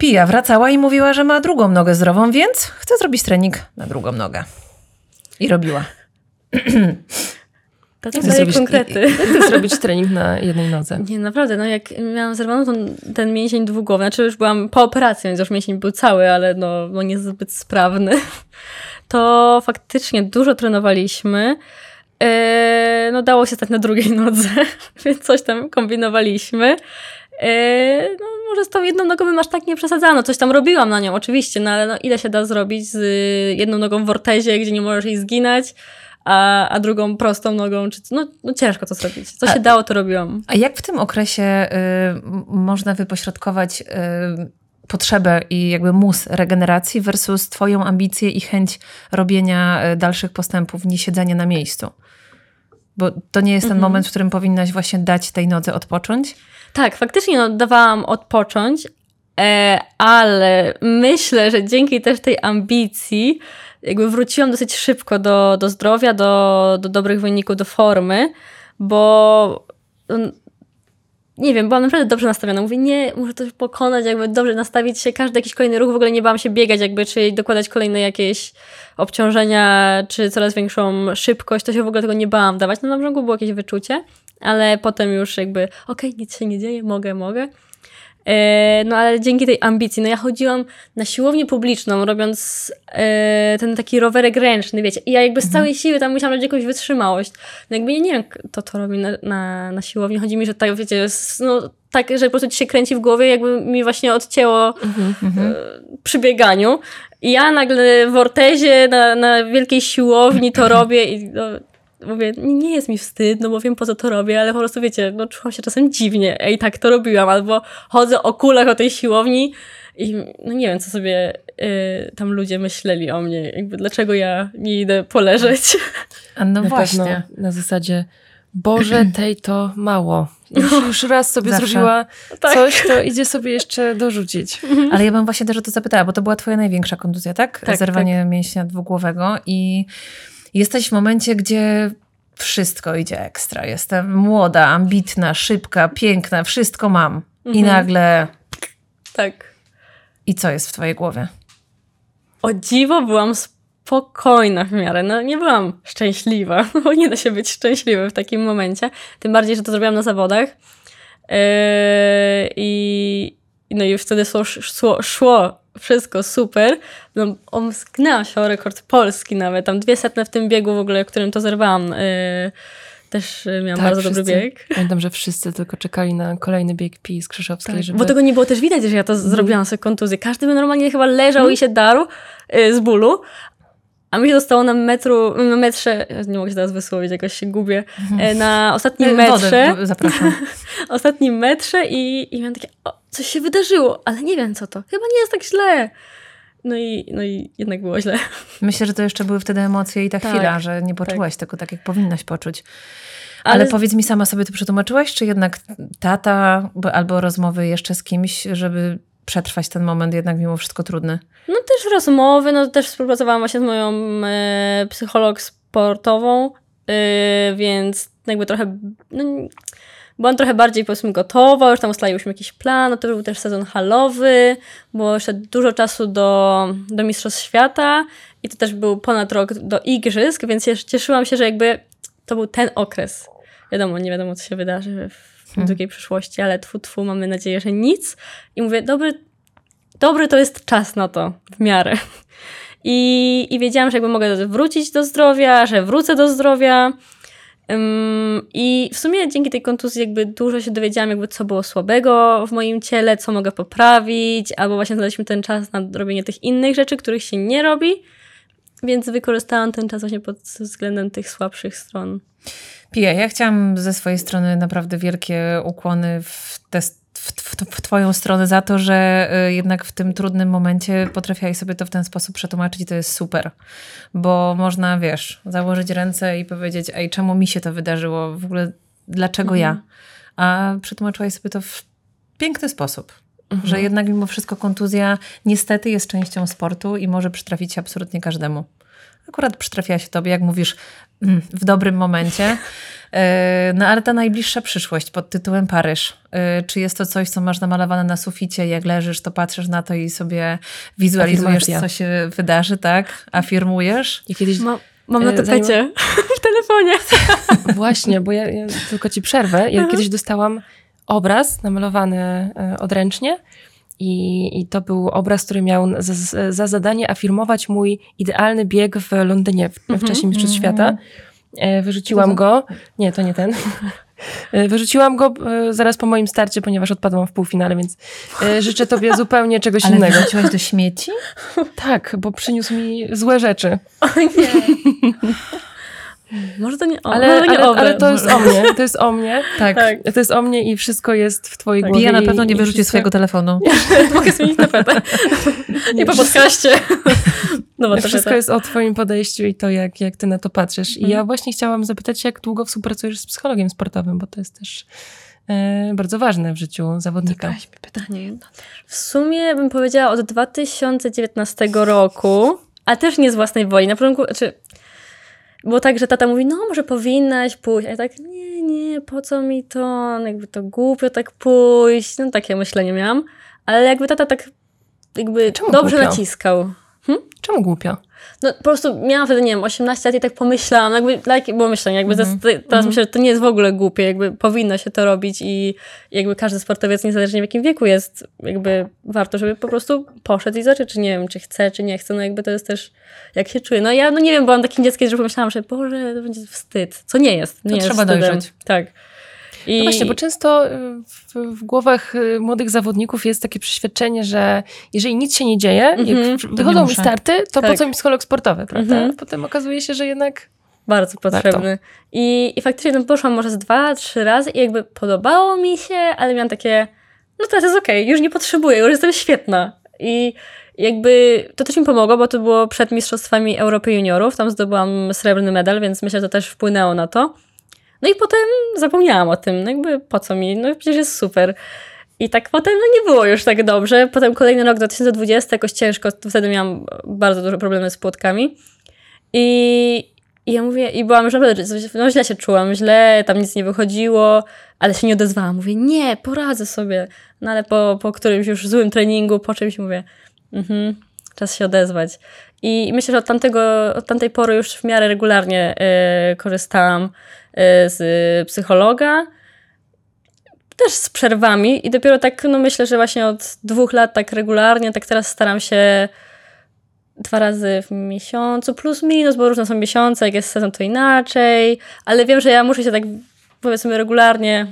S2: Pija wracała i mówiła, że ma drugą nogę zdrową, więc chce zrobić trening na drugą nogę. I robiła.
S3: To daje
S1: zrobić-
S3: konkrety.
S1: Jak ty zrobić trening na jednej nodze?
S3: Nie, naprawdę, no jak miałam zerwaną ten, ten mięsień dwugłowy, znaczy już byłam po operacji, więc już mięsień był cały, ale no, no niezbyt sprawny, to faktycznie dużo trenowaliśmy. E, no dało się stać na drugiej nodze, więc coś tam kombinowaliśmy. E, no tą jedną nogą bym aż tak nie przesadzano. Coś tam robiłam na nią, oczywiście, no ale no, ile się da zrobić z y, jedną nogą w ortezie, gdzie nie możesz jej zginać, a, a drugą prostą nogą, czy no, no ciężko to zrobić. Co się
S2: A-
S3: dało, to robiłam.
S2: A jak w tym okresie y, można wypośrodkować y, potrzebę i jakby mus regeneracji versus twoją ambicję i chęć robienia y, dalszych postępów, nie siedzenia na miejscu? Bo to nie jest ten moment, w którym powinnaś właśnie dać tej nodze odpocząć?
S3: Tak, faktycznie no, dawałam odpocząć, e, ale myślę, że dzięki też tej ambicji jakby wróciłam dosyć szybko do, do zdrowia, do, do dobrych wyników, do formy, bo mm, nie wiem, byłam naprawdę dobrze nastawiona. Mówię, nie, muszę to pokonać, jakby dobrze nastawić się, każdy jakiś kolejny ruch, w ogóle nie bałam się biegać, jakby, czy dokładać kolejne jakieś obciążenia, czy coraz większą szybkość, to się w ogóle tego nie bałam dawać. No na brzegu było jakieś wyczucie, ale potem już jakby, okej, nic się nie dzieje, mogę, mogę. E, No ale dzięki tej ambicji, no ja chodziłam na siłownię publiczną, robiąc e, ten taki rowerek ręczny, wiecie, i ja jakby z całej siły tam musiałam mieć jakąś wytrzymałość. No jakby ja nie wiem, kto to robi na, na, na siłowni. Chodzi mi, że tak, wiecie, no tak, że po prostu ci się kręci w głowie, jakby mi właśnie odcięło e, przy bieganiu. I ja nagle w ortezie na, na wielkiej siłowni to robię i no, mówię, nie, jest mi wstyd, no bo wiem po co to robię, ale po prostu wiecie, no czułam się czasem dziwnie i tak to robiłam, albo chodzę o kulach o tej siłowni i no nie wiem, co sobie y, tam ludzie myśleli o mnie, jakby dlaczego ja nie idę poleżeć.
S2: A no
S1: na
S2: właśnie.
S1: pewno na zasadzie Boże, tej to mało. Już, już raz sobie
S2: Zawsze.
S1: zrobiła
S3: Tak.
S1: coś, to idzie sobie jeszcze dorzucić.
S2: Ale ja bym właśnie też o to zapytała, bo to była twoja największa kontuzja, tak?
S3: Tak,
S2: Zerwanie mięśnia dwugłowego i jesteś w momencie, gdzie wszystko idzie ekstra. Jestem młoda, ambitna, szybka, piękna, wszystko mam. I
S3: Mhm.
S2: nagle...
S3: Tak.
S2: I co jest w twojej głowie?
S3: O dziwo byłam spokojna w miarę. No nie byłam szczęśliwa, bo nie da się być szczęśliwy w takim momencie. Tym bardziej, że to zrobiłam na zawodach. Yy, I no i wtedy szło, szło, szło wszystko super. No, omsknęłam się o rekord polski nawet. Tam dwie setne w tym biegu w ogóle, którym to zerwałam. Yy, też yy, miałam
S1: Tak,
S3: bardzo dobry
S1: wszyscy.
S3: bieg.
S1: Pamiętam, że wszyscy tylko czekali na kolejny bieg Pi z Krzyżowskiej,
S3: Tak,
S1: żeby...
S3: Bo tego nie było też widać, że ja to zrobiłam sobie kontuzję. Każdy by normalnie chyba leżał i się darł y, z bólu. A mi się dostało na metru, na metrze, nie mogę się teraz wysłowić, jakoś się gubię, e, na ostatnim metrze,
S2: Wodę zapraszam.
S3: ostatnim metrze i, i miałam takie, o, coś się wydarzyło, ale nie wiem co to. Chyba nie jest tak źle. No i, no i jednak było źle.
S2: Myślę, że to jeszcze były wtedy emocje i ta
S3: Tak,
S2: chwila, że nie poczułaś tego tak, jak powinnaś poczuć. Ale,
S3: Ale-
S2: powiedz mi, sama sobie to przetłumaczyłaś, czy jednak tata bo- albo rozmowy jeszcze z kimś, żeby przetrwać ten moment jednak mimo wszystko trudny?
S3: No też rozmowy, no też współpracowałam właśnie z moją e, psycholog sportową, e, więc jakby trochę, no, byłam trochę bardziej powiedzmy gotowa, już tam ustaliłyśmy jakiś plan, no to był też sezon halowy, było jeszcze dużo czasu do, do Mistrzostw Świata i to też był ponad rok do Igrzysk, więc cieszyłam się, że jakby to był ten okres. Wiadomo, nie wiadomo co się wydarzy w długiej przyszłości, ale tfu, tfu, mamy nadzieję, że nic. I mówię, dobry, dobry to jest czas na to, w miarę. I, I wiedziałam, że jakby mogę wrócić do zdrowia, że wrócę do zdrowia. Ym, I w sumie dzięki tej kontuzji jakby dużo się dowiedziałam, jakby co było słabego w moim ciele, co mogę poprawić, albo właśnie znaleźliśmy ten czas na robienie tych innych rzeczy, których się nie robi, więc wykorzystałam ten czas właśnie pod względem tych słabszych stron.
S2: Pia, ja chciałam ze swojej strony naprawdę wielkie ukłony w, te, w, w, w Twoją stronę za to, że y, jednak w tym trudnym momencie potrafiłaś sobie to w ten sposób przetłumaczyć i to jest super. Bo można, wiesz, założyć ręce i powiedzieć, ej, czemu mi się to wydarzyło? W ogóle dlaczego ja? A przetłumaczyłaś sobie to w piękny sposób. Że jednak mimo wszystko kontuzja niestety jest częścią sportu i może przytrafić się absolutnie każdemu. Akurat przytrafiła się tobie, jak mówisz, mm, w dobrym momencie. E, No ale ta najbliższa przyszłość pod tytułem Paryż. E, Czy jest to coś, co masz namalowane na suficie, jak leżysz, to patrzysz na to i sobie wizualizujesz,
S1: Afirmacja.
S2: co się wydarzy, tak? Afirmujesz.
S1: I kiedyś
S3: Ma, mam na
S1: E,
S3: tapecie w telefonie.
S1: Właśnie, bo ja, ja tylko ci przerwę. Ja kiedyś dostałam obraz namalowany e, odręcznie i, i to był obraz, który miał za, za zadanie afirmować mój idealny bieg w Londynie w, w czasie Mistrzostw Świata. E, Wyrzuciłam go. Nie, to nie ten. E, Wyrzuciłam go e, zaraz po moim starcie, ponieważ odpadłam w półfinale, więc życzę tobie zupełnie czegoś
S2: Ale
S1: innego.
S2: wrzuciłaś do śmieci?
S1: Tak, bo przyniósł mi złe rzeczy.
S3: Może to nie o,
S1: Ale,
S3: może to nie
S1: ale, ale to jest o mnie, to jest o mnie.
S2: Tak.
S3: Tak.
S1: To jest o mnie i wszystko jest w twojej
S3: Tak.
S1: głowie.
S2: Ja na pewno nie wyrzucię
S1: wszystko-
S2: swojego telefonu.
S3: Mogę zmienić tapetę. Nie po podcaście. No bo
S1: Wszystko jest o twoim podejściu i to, jak, jak ty na to patrzysz. I ja właśnie chciałam zapytać, jak długo współpracujesz z psychologiem sportowym, bo to jest też e, bardzo ważne w życiu zawodnika.
S2: mi pytanie.
S3: W sumie bym powiedziała od 2019 roku, a też nie z własnej woli. Na początku, znaczy, było tak, że tata mówi, no może powinnaś pójść, a ja tak, nie, nie, po co mi to, No, jakby to głupio tak pójść, no takie myślenie miałam, ale jakby tata tak jakby
S1: Czemu
S3: dobrze
S1: głupio?
S3: naciskał.
S1: Czemu głupio?
S3: No po prostu miałam wtedy, nie wiem, 18 lat i tak pomyślałam, jakby takie było myślenie, jakby
S1: Mhm.
S3: teraz, teraz myślę, że to nie jest w ogóle głupie, jakby powinno się to robić i jakby każdy sportowiec, niezależnie w jakim wieku jest, jakby warto, żeby po prostu poszedł i zobaczył, czy nie wiem, czy chce, czy nie chce, no jakby to jest też, jak się czuje. No ja, no nie wiem, byłam takim dzieckiem, że pomyślałam, że Boże, to będzie wstyd, co nie jest, nie jest
S2: trzeba
S3: wstydem.
S2: dojrzeć.
S3: Tak. I
S1: No właśnie, bo często y, w, w głowach y, młodych zawodników jest takie przeświadczenie, że jeżeli nic się nie dzieje,
S3: Mhm.
S1: jak
S2: To
S1: wychodzą mi starty, to po
S3: Tak.
S1: co mi psycholog sportowy, prawda?
S3: Mhm.
S1: Potem okazuje się, że jednak
S3: Bardzo potrzebny. I, I faktycznie no, poszłam może z dwa, trzy razy i jakby podobało mi się, ale miałam takie, no teraz jest okej, już nie potrzebuję, już jestem świetna. I jakby to też mi pomogło, bo to było przed Mistrzostwami Europy Juniorów, tam zdobyłam srebrny medal, więc myślę, że to też wpłynęło na to. No i potem zapomniałam o tym, no jakby po co mi, no przecież jest super. I tak potem no nie było już tak dobrze. Potem kolejny rok 2020 jakoś ciężko, wtedy miałam bardzo duże problemy z płotkami. I, i ja mówię, i byłam, że no źle się czułam, źle, tam nic nie wychodziło, ale się nie odezwałam. Mówię, nie, poradzę sobie. No ale po, po którymś już złym treningu, po czymś mówię, mhm, czas się odezwać. I myślę, że od, tamtego, od tamtej pory już w miarę regularnie y, korzystałam z psychologa, też z przerwami i dopiero tak, no myślę, że właśnie od dwóch lat tak regularnie, tak teraz staram się dwa razy w miesiącu, plus minus, bo różne są miesiące, jak jest sezon to inaczej, ale wiem, że ja muszę się tak powiedzmy regularnie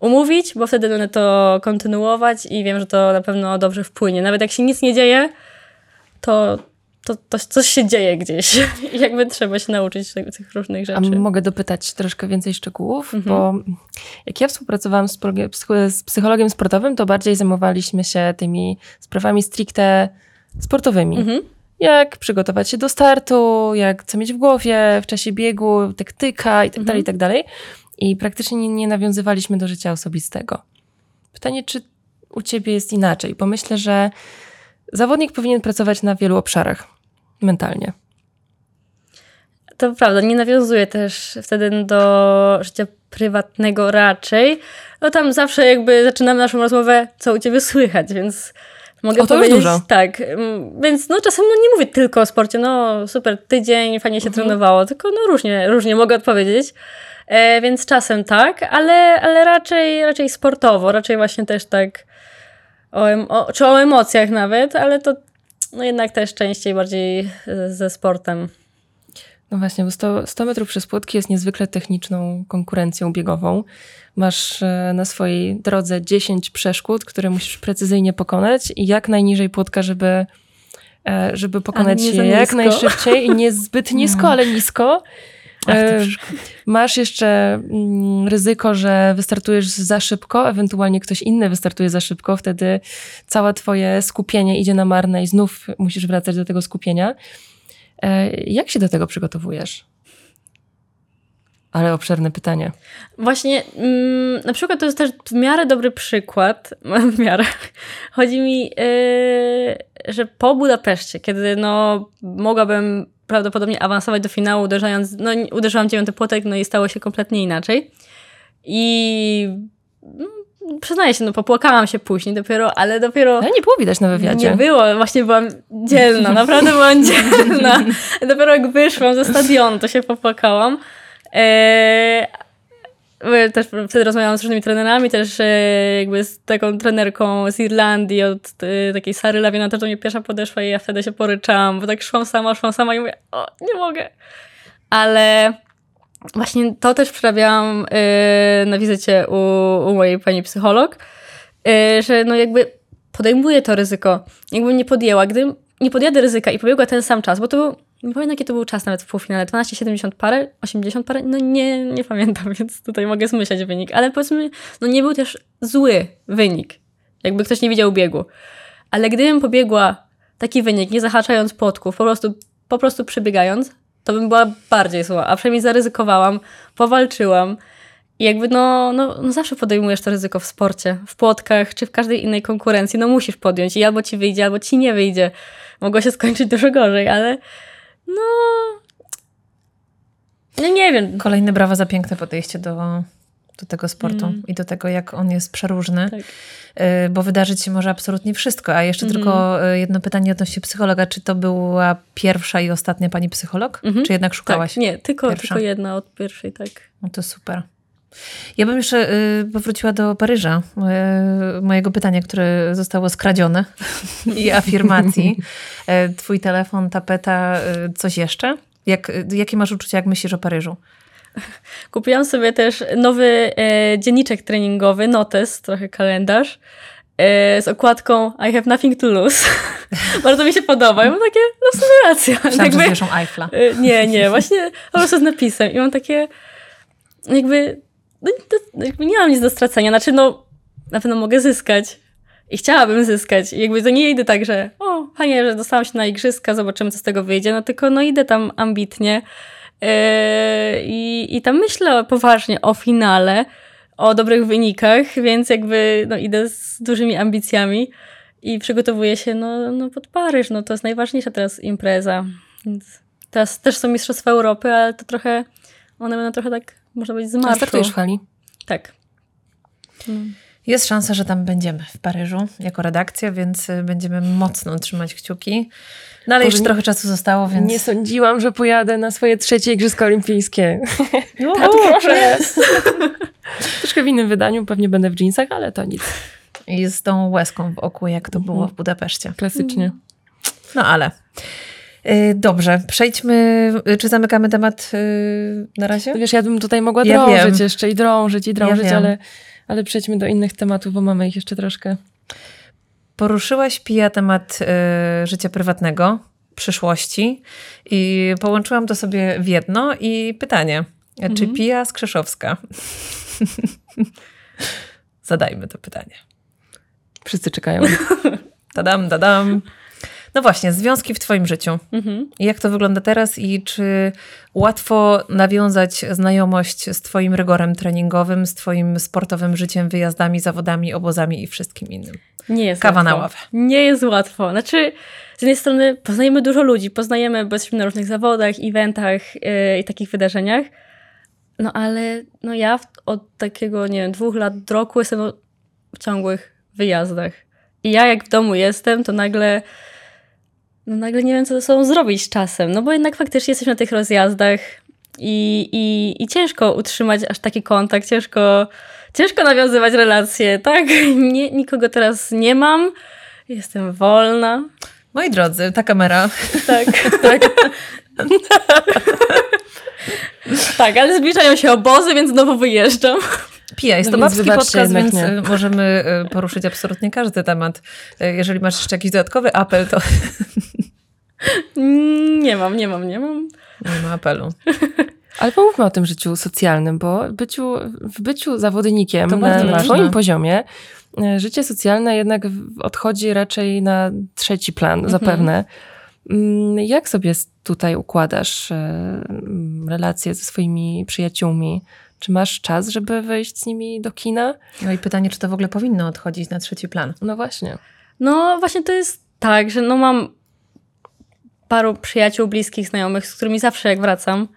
S3: umówić, bo wtedy będę to kontynuować i wiem, że to na pewno dobrze wpłynie. Nawet jak się nic nie dzieje, to, to, to coś się dzieje gdzieś i jakby trzeba się nauczyć tych, różnych
S1: A
S3: rzeczy.
S1: mogę dopytać troszkę więcej szczegółów,
S3: Mhm.
S1: bo jak ja współpracowałam z, psychologiem- psycho- z psychologiem sportowym, to bardziej zajmowaliśmy się tymi sprawami stricte sportowymi.
S3: Mhm.
S1: Jak przygotować się do startu, jak co mieć w głowie w czasie biegu, taktyka i tak dalej, i tak dalej. I praktycznie nie, nie nawiązywaliśmy do życia osobistego. Pytanie, czy u ciebie jest inaczej? Bo myślę, że zawodnik powinien pracować na wielu obszarach mentalnie.
S3: To prawda, nie nawiązuję też wtedy do życia prywatnego raczej. No tam zawsze jakby zaczynamy naszą rozmowę, co u ciebie słychać, więc mogę
S1: O, to już
S3: powiedzieć
S1: dużo.
S3: tak. mm, Więc no czasem no nie mówię tylko o sporcie, no super tydzień, fajnie się trenowało, tylko no różnie, różnie mogę odpowiedzieć. E, więc czasem tak, ale, ale raczej, raczej sportowo, raczej właśnie też tak o, o, czy o emocjach nawet, ale to no jednak też częściej bardziej e, ze sportem.
S1: No właśnie, bo 100, 100 metrów przez płotki jest niezwykle techniczną konkurencją biegową. Masz e, na swojej drodze 10 przeszkód, które musisz precyzyjnie pokonać i jak najniżej płotka, żeby, e, żeby pokonać je jak najszybciej i nie zbyt nisko, ale nisko. E, Masz jeszcze mm, ryzyko, że wystartujesz za szybko, ewentualnie ktoś inny wystartuje za szybko, wtedy całe twoje skupienie idzie na marne i znów musisz wracać do tego skupienia. E, Jak się do tego przygotowujesz? Ale obszerne pytanie.
S3: Właśnie, mm, na przykład to jest też w miarę dobry przykład, w miarę, chodzi mi, yy, że po Budapeszcie, kiedy no mogłabym prawdopodobnie awansować do finału, uderzając, no uderzyłam dziewiąty płotek, no i stało się kompletnie inaczej. I no, przyznaję się, no popłakałam się później dopiero, ale dopiero...
S1: Ale nie było widać na wywiadzie.
S3: Nie było, właśnie byłam dzielna, naprawdę byłam dzielna. Dopiero jak wyszłam ze stadionu, to się popłakałam. Eee, też wtedy rozmawiałam z różnymi trenerami, też e, jakby z taką trenerką z Irlandii, od e, takiej Sary Lawina, też do mnie pierwsza podeszła i ja wtedy się poryczałam, bo tak szłam sama, szłam sama i mówię, o, nie mogę. Ale właśnie to też przerabiałam e, na wizycie u, u mojej pani psycholog, że no jakby podejmuję to ryzyko. Jakbym nie podjęła, gdybym nie podjadę ryzyka i pobiegła ten sam czas, bo to był nie pamiętam jaki to był czas nawet w półfinale, 12,70 parę, 80 parę, no nie, nie pamiętam, więc tutaj mogę zmyślać wynik, ale powiedzmy, no nie był też zły wynik, jakby ktoś nie widział biegu. Ale gdybym pobiegła taki wynik, nie zahaczając płotków, po prostu, po prostu przebiegając, to bym była bardziej zła, a przynajmniej zaryzykowałam, powalczyłam. I jakby no, no, no zawsze podejmujesz to ryzyko w sporcie, w płotkach czy w każdej innej konkurencji, no musisz podjąć i albo ci wyjdzie, albo ci nie wyjdzie. Mogło się skończyć dużo gorzej, ale no. No nie wiem.
S2: Kolejne brawa za piękne podejście do, do tego sportu mm. i do tego, jak on jest przeróżny, tak. Y, bo wydarzyć się może absolutnie wszystko. A jeszcze mm. tylko y, jedno pytanie odnośnie psychologa. Czy to była pierwsza i ostatnia pani psycholog? Mm -hmm. Czy jednak szukałaś?
S3: Tak, nie, tylko, tylko jedna od pierwszej, tak.
S2: No to super. Ja bym jeszcze y, powróciła do Paryża, y, mojego pytania, które zostało skradzione i afirmacji. Y, twój telefon, tapeta, y, coś jeszcze? Jak, jakie masz uczucia, jak myślisz o Paryżu?
S3: Kupiłam sobie też nowy e, dzienniczek treningowy, notes, trochę kalendarz, e, z okładką I have nothing to lose. Bardzo mi się podoba. I mam takie, no w sumie racja.
S2: Myślałam, jakby, że Eiffla.
S3: E, nie, nie, właśnie po prostu z napisem. I mam takie, jakby no, jakby nie mam nic do stracenia. Znaczy, no, na pewno mogę zyskać. I chciałabym zyskać. I jakby to nie idę tak, że o, fajnie, że dostałam się na igrzyska, zobaczymy, co z tego wyjdzie. No tylko, no idę tam ambitnie. Yy, i, I tam myślę poważnie o finale, o dobrych wynikach, więc jakby no, idę z dużymi ambicjami i przygotowuję się no, no pod Paryż. No, to jest najważniejsza teraz impreza. Więc teraz też są Mistrzostwa Europy, ale to trochę, one będą trochę tak można być z marszu. A
S1: startujesz w hali?
S3: Tak.
S2: Hmm. Jest szansa, że tam będziemy w Paryżu jako redakcja, więc y, będziemy mocno trzymać kciuki. No ale jeszcze trochę czasu zostało, więc...
S1: Nie sądziłam, że pojadę na swoje trzecie Igrzyska Olimpijskie.
S2: No, Tato, proszę!
S1: Troszkę w innym wydaniu, pewnie będę w jeansach, ale to nic.
S2: I z tą łezką w oku, jak to było w Budapeszcie.
S1: Klasycznie.
S2: No ale... Y, dobrze, przejdźmy. Czy zamykamy temat y, na razie?
S1: Wiesz, ja bym tutaj mogła ja drążyć wiem. jeszcze i drążyć i drążyć, ja ale, ale przejdźmy do innych tematów, bo mamy ich jeszcze troszkę.
S2: Poruszyłaś, Pija, temat y, życia prywatnego, przyszłości i połączyłam to sobie w jedno i pytanie. Mhm. Czy Pija Skrzeszowska? Zadajmy to pytanie.
S1: Wszyscy czekają.
S2: Tadam, dadam. No właśnie, związki w Twoim życiu. Mhm. Jak to wygląda teraz i czy łatwo nawiązać znajomość z Twoim rygorem treningowym, z Twoim sportowym życiem, wyjazdami, zawodami, obozami i wszystkim innym?
S3: Nie jest
S2: Kawa
S3: łatwo.
S2: na ławę.
S3: Nie jest łatwo. Znaczy, z jednej strony poznajemy dużo ludzi, poznajemy, bo jesteśmy na różnych zawodach, eventach yy, i takich wydarzeniach. No ale no ja od takiego, nie wiem, dwóch lat roku jestem w ciągłych wyjazdach. I ja jak w domu jestem, to nagle no nagle nie wiem, co ze sobą zrobić z czasem, no bo jednak faktycznie jesteśmy na tych rozjazdach i, i, i ciężko utrzymać aż taki kontakt, ciężko, ciężko nawiązywać relacje, tak? Nie, nikogo teraz nie mam, jestem wolna.
S2: Moi drodzy, ta kamera.
S3: Tak, tak. tak, ale zbliżają się obozy, więc znowu wyjeżdżam.
S2: Pija, jest no to babski podcast, więc nie. Y, możemy y, poruszyć absolutnie każdy temat. Y, jeżeli masz jeszcze jakiś dodatkowy apel, to...
S3: Nie mam, nie mam, nie mam.
S2: Nie ma apelu.
S1: Ale pomówmy o tym życiu socjalnym, bo byciu, w byciu zawodnikiem to na, na swoim poziomie życie socjalne jednak odchodzi raczej na trzeci plan, mhm. zapewne. Mm, Jak sobie tutaj układasz e, mm, relacje ze swoimi przyjaciółmi? Czy masz czas, żeby wyjść z nimi do kina?
S2: No i pytanie, czy to w ogóle powinno odchodzić na trzeci plan?
S1: No właśnie.
S3: No właśnie to jest tak, że no mam paru przyjaciół, bliskich, znajomych, z którymi zawsze jak wracam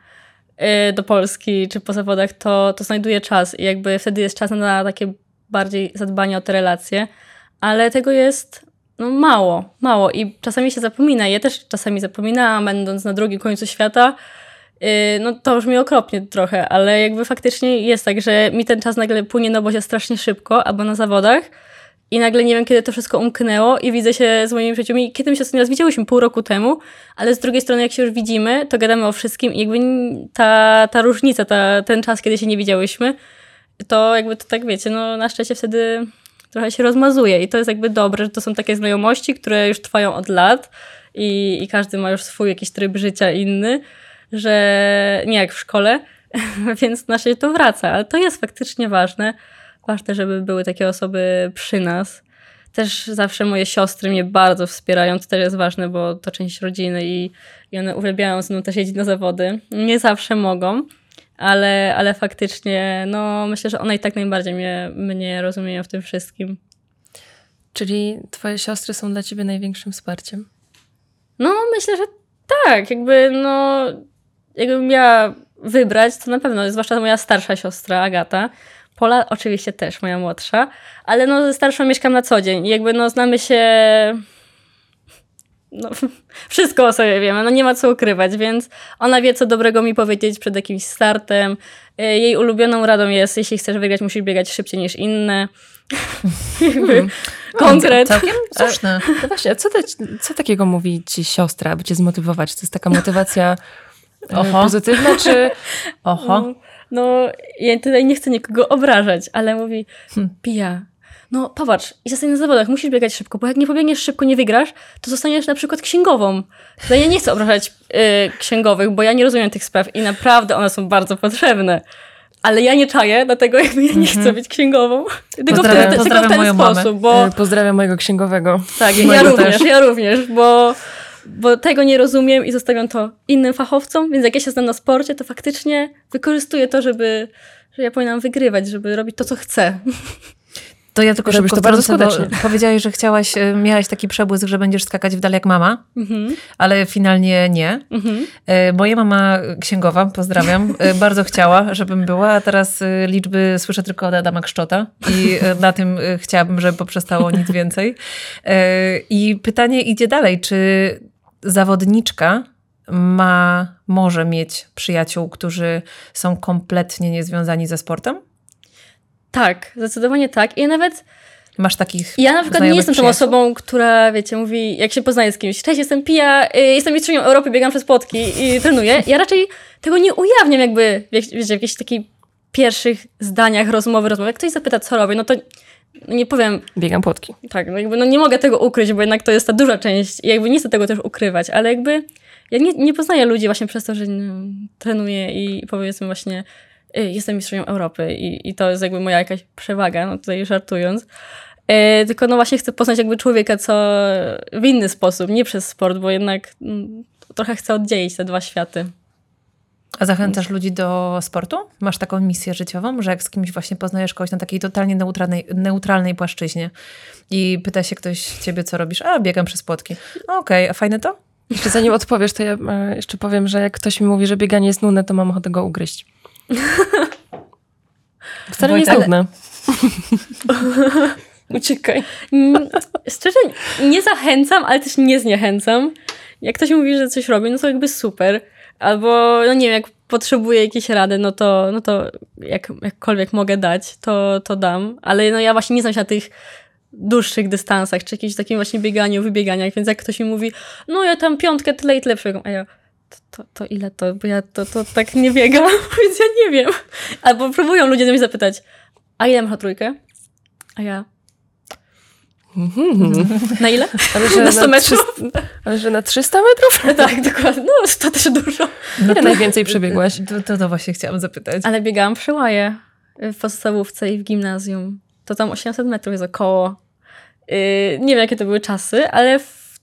S3: y, do Polski czy po zawodach, to, to znajduję czas i jakby wtedy jest czas na takie bardziej zadbanie o te relacje, ale tego jest no, mało, mało i czasami się zapomina. Ja też czasami zapominałam, będąc na drugim końcu świata, y, no to brzmi okropnie trochę, ale jakby faktycznie jest tak, że mi ten czas nagle płynie na obozie strasznie szybko, albo na zawodach, i nagle nie wiem, kiedy to wszystko umknęło i widzę się z moimi przyjaciółmi. Kiedy my się ostatni raz widziałyśmy pół roku temu, ale z drugiej strony, jak się już widzimy, to gadamy o wszystkim i jakby ta, ta różnica, ta, ten czas, kiedy się nie widziałyśmy, to jakby to tak wiecie, no na szczęście wtedy trochę się rozmazuje i to jest jakby dobre, że to są takie znajomości, które już trwają od lat i, i każdy ma już swój jakiś tryb życia inny, że nie jak w szkole, więc na szczęście to wraca, ale to jest faktycznie ważne, ważne, żeby były takie osoby przy nas. Też zawsze moje siostry mnie bardzo wspierają, to też jest ważne, bo to część rodziny i, i one uwielbiają ze mną też jeździć na zawody. Nie zawsze mogą, ale, ale faktycznie, no myślę, że one i tak najbardziej mnie, mnie rozumieją w tym wszystkim.
S1: Czyli twoje siostry są dla ciebie największym wsparciem?
S3: No, myślę, że tak. Jakby, no, jakbym miała wybrać, to na pewno, zwłaszcza moja starsza siostra Agata. Pola oczywiście też, moja młodsza, ale no ze starszą mieszkam na co dzień i jakby no znamy się no, wszystko o sobie wiemy, no nie ma co ukrywać, więc ona wie, co dobrego mi powiedzieć przed jakimś startem. Y, Jej ulubioną radą jest, jeśli chcesz wygrać, musisz biegać szybciej niż inne. Jakby konkret.
S2: Całkiem słuszne.
S1: No właśnie, a co, te, co takiego mówi ci siostra, aby cię zmotywować? To jest taka motywacja e,
S2: Oho.
S1: pozytywna, czy...
S2: Oho.
S3: No, ja tutaj nie chcę nikogo obrażać, ale mówi, Pija, no popatrz, i zostań na zawodach, musisz biegać szybko, bo jak nie pobiegniesz szybko, nie wygrasz, to zostaniesz na przykład księgową. No ja nie chcę obrażać y, księgowych, bo ja nie rozumiem tych spraw i naprawdę one są bardzo potrzebne. Ale ja nie czaję, dlatego jakby ja nie chcę być księgową. Tylko w
S2: Pozdrawiam-
S3: ten, tylko w
S2: pozdrawiam
S3: ten
S2: moją mamę.
S3: sposób, bo...
S1: E, Pozdrawiam mojego księgowego.
S3: Tak, ja również, ja również, bo, bo tego nie rozumiem i zostawiam to innym fachowcom, więc jak ja się znam na sporcie, to faktycznie wykorzystuję to, żeby, że ja powinnam wygrywać, żeby robić to, co chcę.
S2: To ja tylko
S1: Robisz
S2: szybko
S1: to bardzo
S2: wtrącę,
S1: skutecznie.
S2: Powiedziałeś, że chciałaś, e, miałaś taki przebłysk, że będziesz skakać w dal jak mama,
S3: Mhm,
S2: ale finalnie nie.
S3: mhm.
S2: E, Moja mama księgowa, pozdrawiam, e, bardzo chciała, żebym była, a teraz liczby słyszę tylko od Adama Kszczota i na tym chciałabym, żeby poprzestało nic więcej. I pytanie idzie dalej, czy zawodniczka ma, może mieć przyjaciół, którzy są kompletnie niezwiązani ze sportem?
S3: Tak, zdecydowanie tak. I nawet,
S2: Masz takich
S3: ja na przykład nie jestem tą
S2: przyjaciół?
S3: osobą, która, wiecie, mówi, jak się poznaje z kimś, cześć, jestem Pija, y, jestem mistrzynią Europy, biegam przez płotki i trenuję. Ja raczej tego nie ujawniam jakby, wie- wiecie, w jakichś takich pierwszych zdaniach rozmowy, rozmowy. Jak ktoś zapyta, co robię, no to nie powiem,
S1: Biegam płotki.
S3: Tak, no jakby no nie mogę tego ukryć, bo jednak to jest ta duża część i jakby nie chcę tego też ukrywać, ale jakby ja nie, nie poznaję ludzi właśnie przez to, że no, trenuję i powiedzmy właśnie y, jestem mistrzem Europy i, i to jest jakby moja jakaś przewaga, no tutaj żartując. E, tylko no właśnie chcę poznać jakby człowieka, co w inny sposób, nie przez sport, bo jednak mm, trochę chcę oddzielić te dwa światy.
S2: A zachęcasz ludzi do sportu? Masz taką misję życiową, że jak z kimś właśnie poznajesz kogoś na takiej totalnie neutralnej, neutralnej płaszczyźnie i pyta się ktoś ciebie, co robisz? A, biegam przez płotki. Okej, a fajne to?
S1: Jeszcze zanim odpowiesz, to ja e, jeszcze powiem, że jak ktoś mi mówi, że bieganie jest nudne, to mam ochotę go ugryźć. Wcale nie jest
S2: Ale-
S1: nudne. Uciekaj.
S3: Mm, Szczerze, nie zachęcam, ale też nie zniechęcam. Jak ktoś mówi, że coś robi, no to jakby super. Albo, no nie wiem, jak potrzebuję jakiejś rady, no to, no to jak, jakkolwiek mogę dać, to, to dam. Ale no ja właśnie nie znam się na tych dłuższych dystansach, czy jakimś takim właśnie bieganiu, wybieganiach, więc jak ktoś mi mówi, no ja tam piątkę tyle i tyle przebiegam, a ja, to, to, ile to, bo ja to, to tak nie biegam, więc ja nie wiem. Albo próbują ludzie mnie zapytać, a ile masz trójkę? A ja, na ile?
S1: Ale że
S3: Na 100
S1: na
S3: metrów?
S1: 300, ale że na 300 metrów?
S3: tak, dokładnie. No, to też dużo.
S1: Ile najwięcej przebiegłaś?
S2: To, to, to właśnie chciałam zapytać.
S3: Ale biegałam przy łaje w podstawówce i w gimnazjum. To tam 800 metrów jest około. Yy, nie wiem, jakie to były czasy, ale w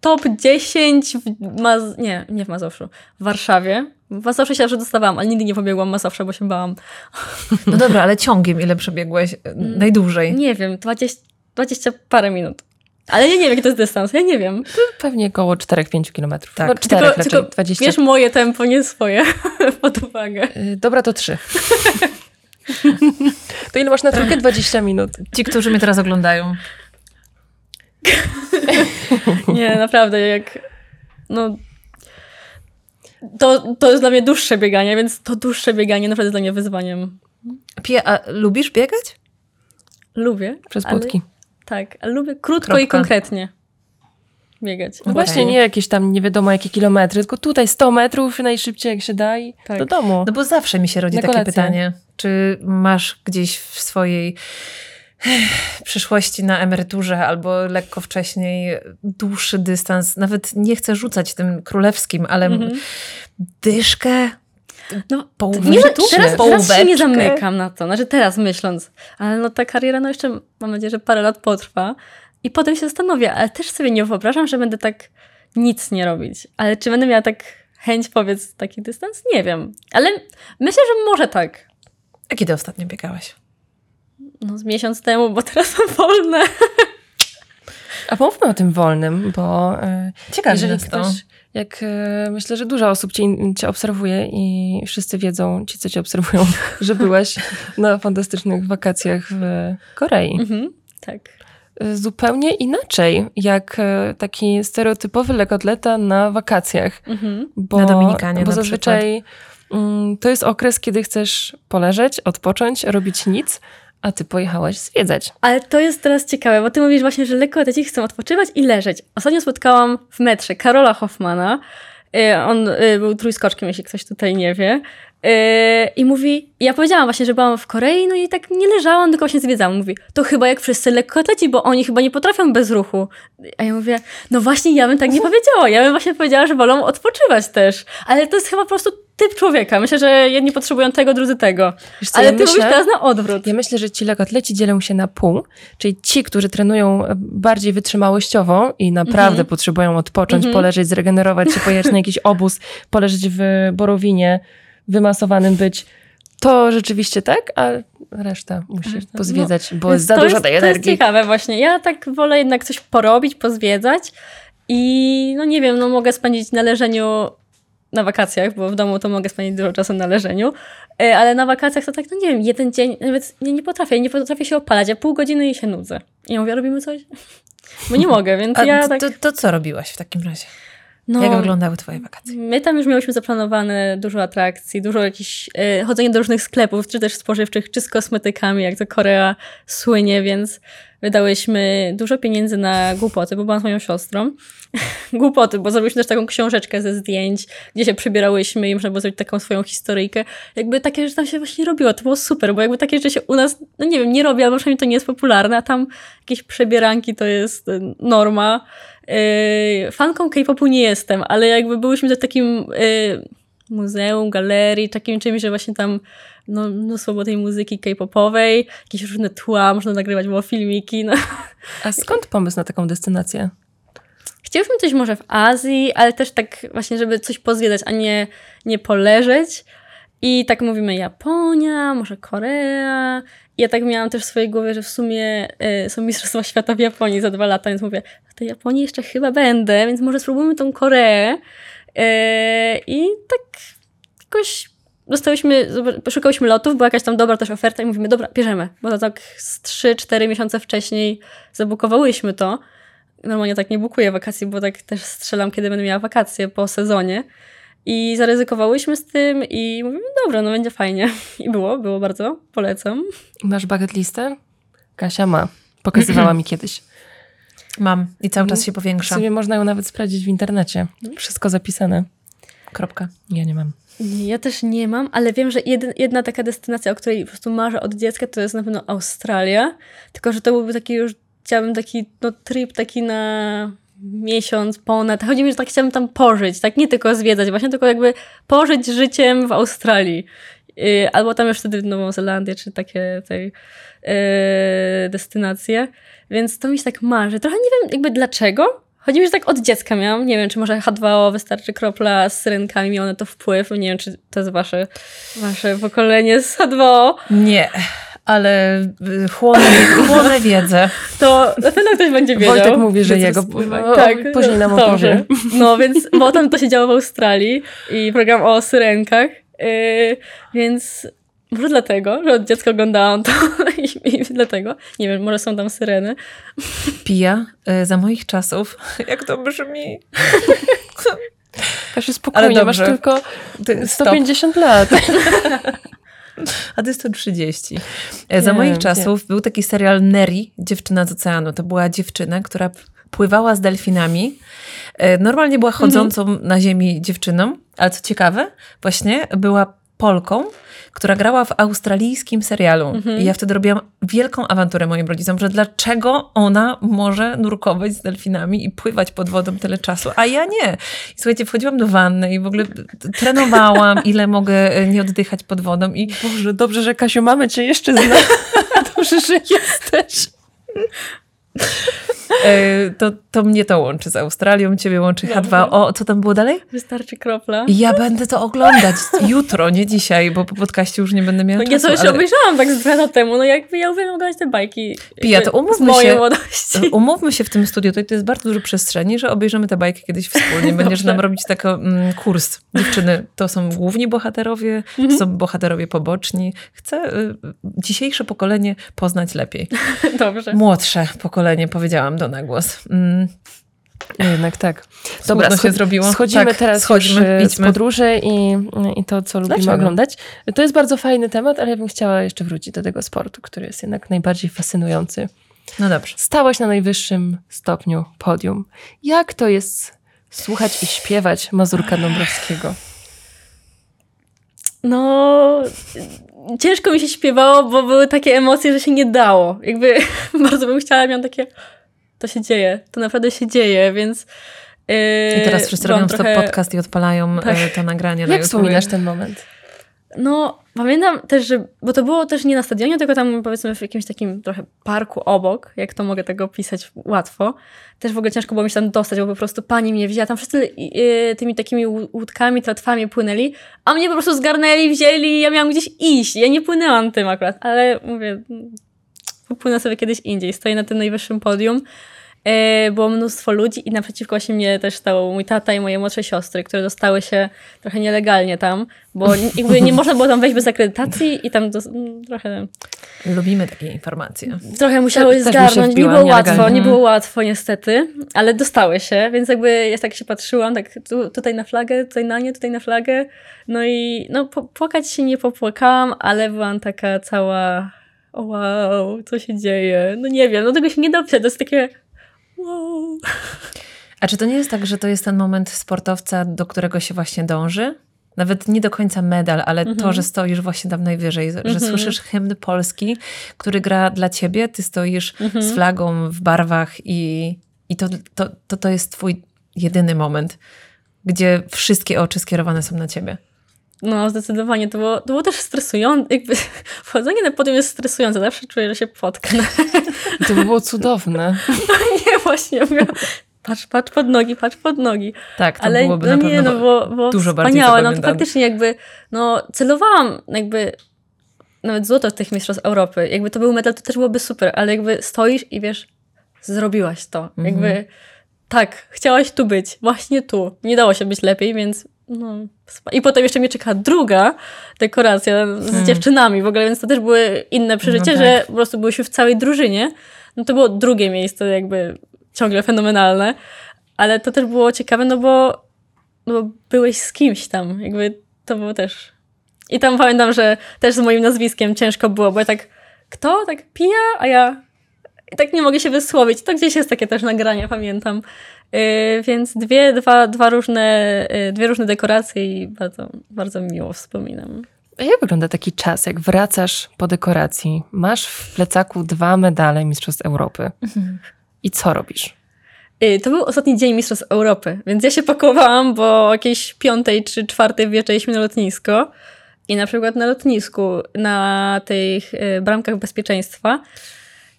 S3: top 10 w Maz- nie, nie w Mazowszu, w Warszawie. W Mazowszu się że dostawałam, ale nigdy nie pobiegłam Mazowsza, bo się bałam.
S2: No dobra, ale ciągiem ile przebiegłeś? Najdłużej.
S3: Nie wiem, 20, 20 parę minut. Ale ja nie wiem, jaki to jest dystans, ja nie wiem.
S1: Pewnie około 4-5 kilometrów.
S2: Tak.
S1: No, 4
S3: Tylko,
S1: raczej,
S3: tylko
S1: 20.
S3: bierz moje tempo, nie swoje pod uwagę.
S1: Y, Dobra, to 3. to ile masz na trójkę? 20 minut.
S2: Ci, którzy mnie teraz oglądają.
S3: Nie, naprawdę, jak. No. To, to jest dla mnie dłuższe bieganie, więc to dłuższe bieganie naprawdę jest dla mnie wyzwaniem.
S2: Pie, a lubisz biegać?
S3: Lubię.
S1: Przez
S3: ale-
S1: płotki.
S3: Tak, ale lubię krótko i
S2: Kropka.
S3: konkretnie biegać.
S1: No
S2: Okej.
S1: właśnie, nie jakieś tam nie wiadomo jakie kilometry, tylko tutaj 100 metrów najszybciej jak się da i
S3: Tak.
S1: do domu.
S2: No bo zawsze mi się rodzi
S1: Na
S2: takie
S1: kolację.
S2: pytanie. Czy masz gdzieś w swojej ech, przyszłości na emeryturze albo lekko wcześniej dłuższy dystans? Nawet nie chcę rzucać tym królewskim, ale
S3: Mhm.
S2: dyszkę?
S3: No,
S2: Połóweczkę?
S3: nie, teraz, teraz się nie zamykam na to, znaczy teraz myśląc, ale no ta kariera no jeszcze mam nadzieję, że parę lat potrwa i potem się zastanowię, ale też sobie nie wyobrażam, że będę tak nic nie robić, ale czy będę miała tak chęć, powiedz, taki dystans? Nie wiem, ale myślę, że może tak.
S2: A kiedy ostatnio biegałaś?
S3: No z miesiąc temu, bo teraz mam wolne.
S1: A pomówmy o tym wolnym, bo e,
S2: Ciekawe
S1: jeżeli
S2: nas to.
S1: Jak e, myślę, że dużo osób cię, cię obserwuje i wszyscy wiedzą, ci co cię obserwują, że byłaś na fantastycznych wakacjach w Korei.
S3: Mhm, tak.
S1: E, Zupełnie inaczej, jak e, taki stereotypowy lekotleta na wakacjach.
S3: Mhm.
S1: Bo,
S2: Na Dominikanie
S1: Bo
S2: na
S1: zazwyczaj mm, to jest okres, kiedy chcesz poleżeć, odpocząć, robić nic, a ty pojechałaś zwiedzać.
S3: Ale to jest teraz ciekawe, bo ty mówisz właśnie, że lekkoatleci chcą odpoczywać i leżeć. Ostatnio spotkałam w metrze Karola Hoffmana. Y, On y, był trójskoczkiem, jeśli ktoś tutaj nie wie. Y, I mówi, ja powiedziałam właśnie, że byłam w Korei, no i tak nie leżałam, tylko właśnie zwiedzałam. Mówi, to chyba jak wszyscy lekkoatleci, bo oni chyba nie potrafią bez ruchu. A ja mówię, no właśnie ja bym tak nie powiedziała. Ja bym właśnie powiedziała, że wolą odpoczywać też. Ale to jest chyba po prostu typ człowieka. Myślę, że jedni potrzebują tego, drudzy tego.
S1: Co,
S3: Ale
S1: ja
S3: ty
S1: myślę-
S3: mówisz teraz na odwrót.
S1: Ja myślę, że ci lekotleci dzielą się na pół, czyli ci, którzy trenują e, bardziej wytrzymałościowo i naprawdę potrzebują odpocząć,
S3: Mhm.
S1: poleżeć, zregenerować się, pojechać na jakiś obóz, poleżeć w borowinie, wymasowanym być. To rzeczywiście tak, a reszta musi pozwiedzać, bo
S3: Więc
S1: jest za dużo tej
S3: To jest
S1: energii.
S3: ciekawe właśnie. Ja tak wolę jednak coś porobić, pozwiedzać i no nie wiem, no mogę spędzić na leżeniu na wakacjach, bo w domu to mogę spędzić dużo czasu na leżeniu, e, ale na wakacjach to tak, no nie wiem, jeden dzień, nawet nie, nie potrafię, nie potrafię się opalać, ja pół godziny i się nudzę. I ja mówię, robimy coś? Bo nie mogę, więc
S2: A
S3: ja
S2: to,
S3: tak...
S2: to, to co robiłaś w takim razie?
S3: No,
S2: Jak wyglądały twoje wakacje?
S3: My tam już miałyśmy zaplanowane dużo atrakcji, dużo jakichś e, chodzenie do różnych sklepów, czy też spożywczych, czy z kosmetykami, jak to Korea słynie, więc wydałyśmy dużo pieniędzy na głupoty, bo byłam z moją siostrą. głupoty, bo zrobiliśmy też taką książeczkę ze zdjęć, gdzie się przybierałyśmy i można było zrobić taką swoją historyjkę. Jakby takie rzeczy tam się właśnie robiło, to było super, bo jakby takie rzeczy się u nas, no nie wiem, nie robi, albo przynajmniej to nie jest popularne, a tam jakieś przebieranki to jest e, norma. Yy, fanką K-popu nie jestem, ale jakby byłyśmy w takim yy, muzeum, galerii, takim czymś, że właśnie tam no, mnóstwo było tej muzyki K-popowej, jakieś różne tła, można nagrywać było filmiki. No.
S1: A skąd pomysł na taką destynację?
S3: Chcieliśmy coś może w Azji, ale też tak właśnie, żeby coś pozwiedzać, a nie, nie poleżeć. I tak mówimy Japonia, może Korea. I ja tak miałam też w swojej głowie, że w sumie y, są Mistrzostwa Świata w Japonii za dwa lata, więc mówię, w tej Japonii jeszcze chyba będę, więc może spróbujmy tą Koreę. Y, I tak jakoś dostałyśmy, zob- szukałyśmy lotów, była jakaś tam dobra też oferta i mówimy, dobra, bierzemy, bo to tak z 3-4 miesiące wcześniej zabukowałyśmy to. Normalnie tak nie bukuję wakacji, bo tak też strzelam, kiedy będę miała wakacje po sezonie. I zaryzykowałyśmy z tym i mówimy, dobra, no będzie fajnie. I było, było bardzo, polecam.
S1: Masz bucket listę? Kasia ma. Pokazywała mi kiedyś.
S2: Mam i cały czas
S1: Mhm.
S2: się
S1: W
S2: powiększa.
S1: sumie można ją nawet sprawdzić w internecie. Wszystko zapisane.
S2: Kropka.
S1: Ja nie mam.
S3: Nie, ja też nie mam, ale wiem, że jedna taka destynacja, o której po prostu marzę od dziecka, to jest na pewno Australia. Tylko, że to byłby taki już, chciałabym taki no, trip taki na miesiąc, ponad. Chodzi mi, że tak chciałabym tam pożyć, tak nie tylko zwiedzać, właśnie tylko jakby pożyć życiem w Australii. Yy, albo tam już wtedy Nową Zelandię, czy takie tej yy, destynacje. Więc to mi się tak marzy. Trochę nie wiem jakby dlaczego, Chodzi mi, że tak od dziecka miałam. Nie wiem, czy może H2O wystarczy kropla z syrenkami, miało na to wpływ. Nie wiem, czy to jest wasze, wasze pokolenie z H2O.
S2: Nie, ale y, chłonę, chłonę wiedzę.
S3: To na pewno ktoś będzie wiedział.
S1: Wojtek mówi, że jego. O,
S3: Tak,
S1: Później nam opowie.
S3: No, więc, bo tam to się działo w Australii i program o syrenkach, yy, więc może dlatego, że od dziecka oglądałam to i, i dlatego, nie wiem, może są tam syreny.
S2: Pija y, za moich czasów. Jak to brzmi?
S1: Kasia, spokojnie, masz
S2: dobrze.
S1: tylko
S2: Ty- stop.
S1: 150 lat.
S2: A to jest to 30. E, Za
S1: Nie,
S2: moich
S1: nie.
S2: czasów był taki serial Neri, Dziewczyna z oceanu. To była dziewczyna, która pływała z delfinami. E, Normalnie była chodzącą na ziemi dziewczyną, ale co ciekawe, właśnie była Polką, która grała w australijskim serialu. I ja wtedy robiłam wielką awanturę moim rodzicom, że dlaczego ona może nurkować z delfinami i pływać pod wodą tyle czasu, a ja nie. I słuchajcie, wchodziłam do wanny i w ogóle trenowałam, ile mogę e, nie oddychać pod wodą i
S1: Boże, dobrze, że Kasiu, mamy cię jeszcze zna. Dobrze, że jesteś.
S2: E, to, to mnie to łączy z Australią, ciebie łączy H2O. Co tam było dalej?
S3: Wystarczy kropla.
S2: Ja będę to oglądać jutro, nie dzisiaj, bo po podcaście już nie będę miała
S3: No,
S2: czasu.
S3: ja to już
S2: ale
S3: obejrzałam tak z dwa lata temu, no jakby ja uwielbiam oglądać te bajki.
S2: Pija,
S3: jakby
S2: to umówmy się-
S3: młodości.
S2: Umówmy się w tym studiu, to, jest bardzo dużo przestrzeni, że obejrzymy te bajki kiedyś wspólnie. Będziesz nam robić taki mm, kurs. Dziewczyny, to są główni bohaterowie, to
S3: Mhm.
S2: są bohaterowie poboczni. Chcę y, dzisiejsze pokolenie poznać lepiej.
S3: Dobrze.
S2: Młodsze pokolenie, powiedziałam do na głos. Mm,
S1: Jednak tak.
S2: Dobra, się
S1: scho-
S2: zrobiło.
S1: Schodzimy
S2: Tak,
S1: teraz
S2: schodzimy,
S1: już e, z podróży i, i to, co lubimy
S2: Dlaczego?
S1: oglądać. To jest bardzo fajny temat, ale ja bym chciała jeszcze wrócić do tego sportu, który jest jednak najbardziej fascynujący.
S2: no dobrze.
S1: Stałaś na najwyższym stopniu podium. Jak to jest słuchać i śpiewać Mazurka Dąbrowskiego?
S3: No, ciężko mi się śpiewało, bo były takie emocje, że się nie dało. Jakby bardzo bym chciała, miałam takie, to się dzieje, to naprawdę się dzieje, więc... Yy,
S2: I teraz wszyscy robią
S3: trochę-
S2: stop podcast i odpalają
S3: Tak.
S2: e, to nagranie na
S1: Jak
S2: YouTube.
S1: wspominasz ten moment?
S3: No, pamiętam też, że, bo to było też nie na stadionie, tylko tam powiedzmy w jakimś takim trochę parku obok, jak to mogę tego opisać łatwo. Też w ogóle ciężko było mi się tam dostać, bo po prostu pani mnie wzięła, tam wszyscy yy, tymi takimi łó- łódkami, tratwami płynęli, a mnie po prostu zgarnęli, wzięli i ja miałam gdzieś iść. Ja nie płynęłam tym akurat, ale mówię, popłynę sobie kiedyś indziej. Stoję na tym najwyższym podium. E, Było mnóstwo ludzi i naprzeciwko się mnie też stał mój tata i moje młodsze siostry, które dostały się trochę nielegalnie tam, bo jakby nie można było tam wejść bez akredytacji i tam m, trochę,
S2: Lubimy takie informacje.
S3: trochę musiały
S2: też
S3: zgarnąć. Nie było łatwo, nie
S2: Mhm.
S3: było łatwo niestety, ale dostały się, więc jakby ja tak się patrzyłam, tak tu, tutaj na flagę, tutaj na nie, tutaj na flagę, no i no płakać się nie popłakałam, ale byłam taka cała o wow, co się dzieje, no nie wiem, no tego się nie da opisać, to jest takie wow.
S2: A czy to nie jest tak, że to jest ten moment sportowca, do którego się właśnie dąży? Nawet nie do końca medal, ale
S3: Mhm.
S2: to, że stoisz właśnie tam najwyżej, że słyszysz hymn polski, który gra dla ciebie, ty stoisz
S3: Mhm.
S2: z flagą w barwach i, i to, to, to, to jest twój jedyny moment, gdzie wszystkie oczy skierowane są na ciebie.
S3: No, zdecydowanie. To było, to było też stresujące. Jakby wchodzenie na podium jest stresujące. Zawsze czuję, że się potknę.
S1: To by było cudowne.
S3: nie, właśnie. Mówię, patrz, patrz pod nogi, patrz pod nogi.
S2: Tak, to
S3: Ale
S2: byłoby
S3: no
S2: na
S3: nie, no było, było
S2: dużo bardziej
S3: wspaniałe. No to faktycznie jakby, no celowałam jakby nawet złoto tych mistrzostw Europy. Jakby to był medal, to też byłoby super, ale jakby stoisz i wiesz, zrobiłaś to.
S2: Mhm.
S3: Jakby tak, chciałaś tu być, właśnie tu. Nie dało się być lepiej, więc no. I potem jeszcze mnie czeka druga dekoracja z dziewczynami w ogóle, więc to też były inne przeżycie,
S2: Hmm. No tak.
S3: że po prostu byłyśmy w całej drużynie. No to było drugie miejsce jakby ciągle fenomenalne, ale to też było ciekawe, no bo, no bo byłeś z kimś tam, jakby to było też... I tam pamiętam, że też z moim nazwiskiem ciężko było, bo ja tak, kto? Tak pija? A ja i tak nie mogę się wysłowić. To gdzieś jest takie też nagranie, pamiętam. Yy, więc dwie, dwa, dwa różne, yy, dwie różne dekoracje i bardzo, bardzo miło wspominam.
S1: A jak wygląda taki czas, jak wracasz po dekoracji, masz w plecaku dwa medale Mistrzostw Europy i co robisz?
S3: Yy, to był ostatni dzień Mistrzostw Europy, więc ja się pakowałam, bo o jakiejś piątej czy czwartej wjeżdżaliśmy na lotnisko i na przykład na lotnisku, na tych bramkach bezpieczeństwa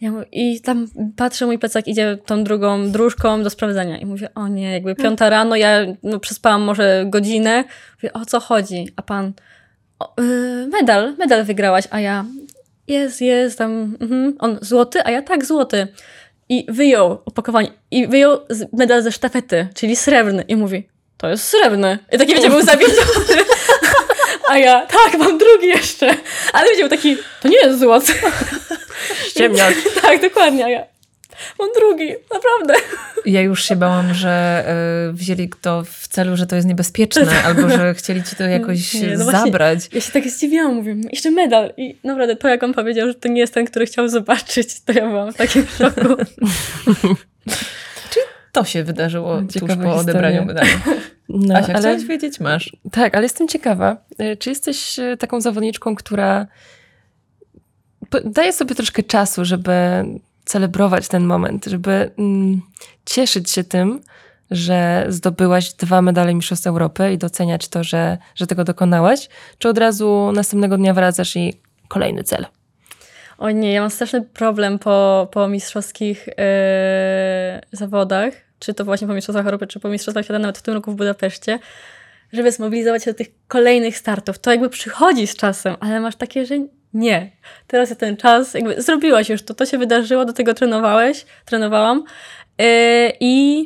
S3: Ja mówię, I tam patrzę, mój plecak idzie tą drugą dróżką do sprawdzenia. I mówię, o nie, jakby piąta rano, ja no, przespałam może godzinę. Mówię, o co chodzi? A pan, o, y, medal, medal wygrałaś. A ja, jest, jest, tam, mhm. on złoty, a ja tak, złoty. I wyjął opakowanie, i wyjął medal ze sztafety, czyli srebrny. I mówi, to jest srebrny. I taki, wiecie, był zawiedziony. A ja, tak, mam drugi jeszcze. Ale wiecie, był taki, to nie jest złoty.
S1: Ściemniak.
S3: tak, dokładnie. Ja, mam drugi, naprawdę.
S2: Ja już się bałam, że y, wzięli to w celu, że to jest niebezpieczne, albo że chcieli ci to jakoś
S3: Nie, no właśnie.
S2: zabrać.
S3: Ja się tak zdziwiłam, mówię, jeszcze medal. I naprawdę to, jak on powiedział, że to nie jest ten, który chciał zobaczyć, to ja byłam w takim szoku.
S2: To się wydarzyło
S1: Ciekawa
S2: tuż po
S1: historia.
S2: odebraniu medalu.
S1: No,
S2: Asia,
S1: ale,
S2: chciałaś wiedzieć? Masz.
S1: tak, ale jestem ciekawa, e, czy jesteś e, taką zawodniczką, która daje sobie troszkę czasu, żeby celebrować ten moment, żeby mm, cieszyć się tym, że zdobyłaś dwa medale Mistrzostw Europy i doceniać to, że, że tego dokonałaś, czy od razu następnego dnia wracasz i kolejny cel?
S3: O nie, ja mam straszny problem po, po mistrzowskich e, zawodach, czy to właśnie po mistrzostwach Europy, czy po mistrzostwach świata, nawet w tym roku w Budapeszcie, żeby zmobilizować się do tych kolejnych startów. To jakby przychodzi z czasem, ale masz takie, że nie. Teraz jest ten czas, jakby zrobiłaś już to, to się wydarzyło, do tego trenowałeś, trenowałam. E, i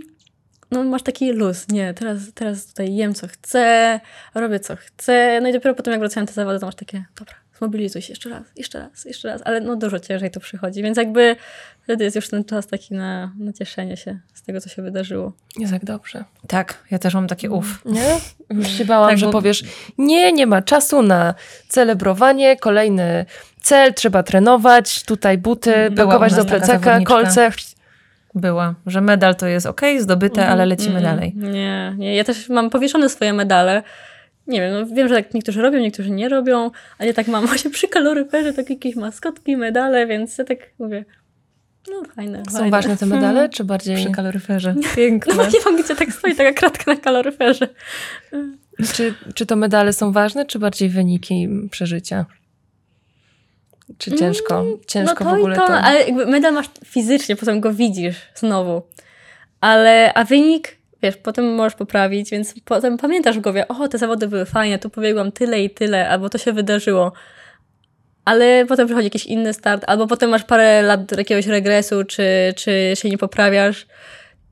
S3: no masz taki luz, nie, teraz, teraz tutaj jem co chcę, robię co chcę, no i dopiero potem jak wracają te zawody, to masz takie, dobra, zmobilizuj się jeszcze raz, jeszcze raz, jeszcze raz, ale no dużo ciężej to przychodzi, więc jakby wtedy jest już ten czas taki na, na cieszenie się z tego, co się wydarzyło.
S1: Jest jak dobrze.
S2: Tak, ja też mam takie uf.
S1: Nie? Już się bałam,
S2: Tak,
S1: że
S2: bo-
S1: powiesz, nie, nie ma czasu na celebrowanie, kolejny cel, trzeba trenować, tutaj buty,
S2: Była
S1: pakować do plecaka, kolce.
S2: Była, że medal to jest ok, zdobyte, ale lecimy
S3: Mm,
S2: dalej.
S3: Nie, nie, ja też mam powieszone swoje medale. Nie wiem, no wiem, że tak niektórzy robią, niektórzy nie robią, ale ja tak mam właśnie przy kaloryferze tak jakieś maskotki, medale, więc ja tak mówię, no fajne,
S1: Są
S3: fajne.
S1: ważne te medale, czy bardziej...
S2: Przy kaloryferze.
S3: No
S2: Piękne.
S3: nie mam gdzie tak stoi taka kratka na kaloryferze.
S1: Czy, czy to medale są ważne, czy bardziej wyniki przeżycia? Czy ciężko, ciężko
S3: no to
S1: w ogóle
S3: i to,
S1: to...
S3: ale jakby medal masz fizycznie, potem go widzisz znowu. Ale, a wynik, wiesz, potem możesz poprawić, więc potem pamiętasz w głowie, o, te zawody były fajne, tu pobiegłam tyle i tyle, albo to się wydarzyło. Ale potem przychodzi jakiś inny start, albo potem masz parę lat jakiegoś regresu, czy, czy się nie poprawiasz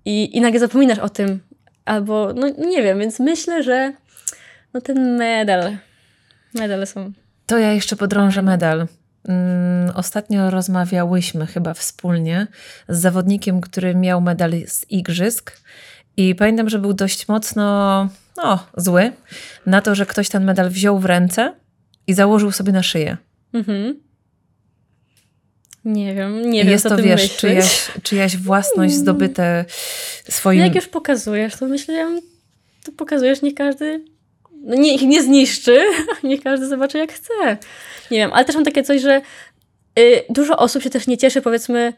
S3: i, i nagle zapominasz o tym. Albo, no nie wiem, więc myślę, że no ten medal, medale są
S2: To ja jeszcze podrążę medal. Mm, Ostatnio rozmawiałyśmy chyba wspólnie z zawodnikiem, który miał medal z igrzysk i pamiętam, że był dość mocno no, zły na to, że ktoś ten medal wziął w ręce i założył sobie na szyję.
S3: Mhm. Nie wiem, nie wiem,
S2: jest to, wiesz,
S3: myślisz.
S2: czyjaś, czyjaś własność zdobyte
S3: No
S2: swoim...
S3: jak już pokazujesz, to myślę, to pokazujesz, niech każdy no nie, ich nie zniszczy, niech każdy zobaczy jak chce. Nie wiem, ale też mam takie coś, że y, dużo osób się też nie cieszy, powiedzmy,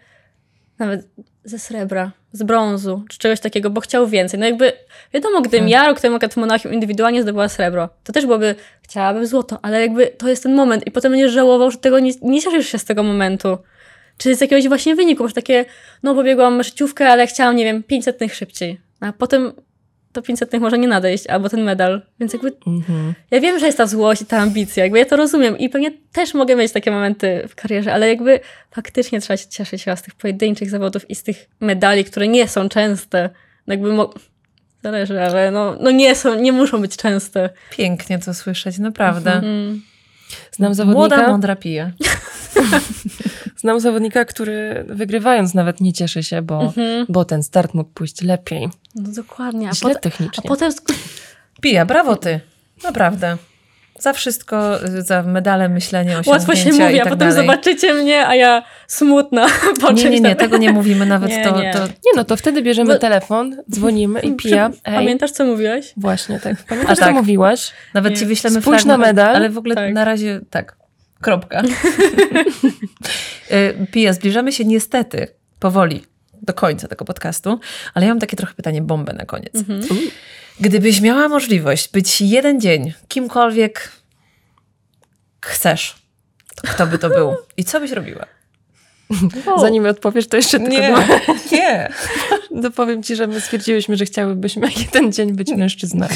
S3: nawet ze srebra, z brązu, czy czegoś takiego, bo chciał więcej. No jakby, wiadomo, gdybym
S2: Tak.
S3: ja rok temu jak Monachium indywidualnie zdobyła srebro, to też byłoby, chciałabym złoto, ale jakby to jest ten moment i potem będziesz żałował, że tego nie, nie cieszysz się z tego momentu. Czy z jakiegoś właśnie wyniku, masz takie, no pobiegłam życiówkę, ale chciałam, nie wiem, 500 szybciej. A potem to 500 może nie nadejść, albo ten medal. Więc jakby
S1: Mhm.
S3: ja wiem, że jest ta złość i ta ambicja, jakby ja to rozumiem i pewnie też mogę mieć takie momenty w karierze, ale jakby faktycznie trzeba się cieszyć z tych pojedynczych zawodów i z tych medali, które nie są częste. No Jakby mo- Zależy, ale no, no nie są, nie muszą być częste.
S2: Pięknie to słyszeć, naprawdę.
S3: Mm.
S1: Znam
S2: Młoda,
S1: zawodnika,
S2: mądra pije.
S1: znam zawodnika, który wygrywając nawet nie cieszy się, bo,
S3: Mhm.
S1: bo ten start mógł pójść lepiej.
S3: No dokładnie. A,
S1: Źle
S3: pot- a
S1: technicznie.
S3: potem
S2: Pija, brawo ty. Naprawdę. Za wszystko, y, za medale, myślenie,
S3: łatwo się
S2: osiągnięcia
S3: mówi, a
S2: tak
S3: potem
S2: dalej.
S3: zobaczycie mnie, a ja smutna po
S2: Nie, nie, nie,
S3: tam.
S2: tego nie mówimy nawet.
S3: Nie,
S2: to,
S3: nie.
S2: to
S1: Nie no, to wtedy bierzemy
S3: Bo-
S1: telefon, dzwonimy i pija. Ej,
S3: Pamiętasz, co mówiłaś?
S1: Właśnie, tak. Pamiętasz,
S2: A tak.
S1: co mówiłaś?
S2: nawet
S3: Nie.
S2: ci wyślemy
S1: Spójrz na
S2: fragment,
S1: medal.
S2: Ale w ogóle
S3: Tak.
S2: na razie tak. Kropka. Y, Pija, zbliżamy się niestety powoli do końca tego podcastu, ale ja mam takie trochę pytanie bombę na koniec.
S3: Mhm.
S2: Gdybyś miała możliwość być jeden dzień kimkolwiek chcesz, to kto by to był? I co byś robiła?
S3: O.
S1: Zanim odpowiesz, to jeszcze tylko
S2: Nie,
S1: dwa-
S2: nie.
S1: dopowiem ci, że my stwierdziłyśmy, że chciałybyśmy jeden dzień być mężczyznami.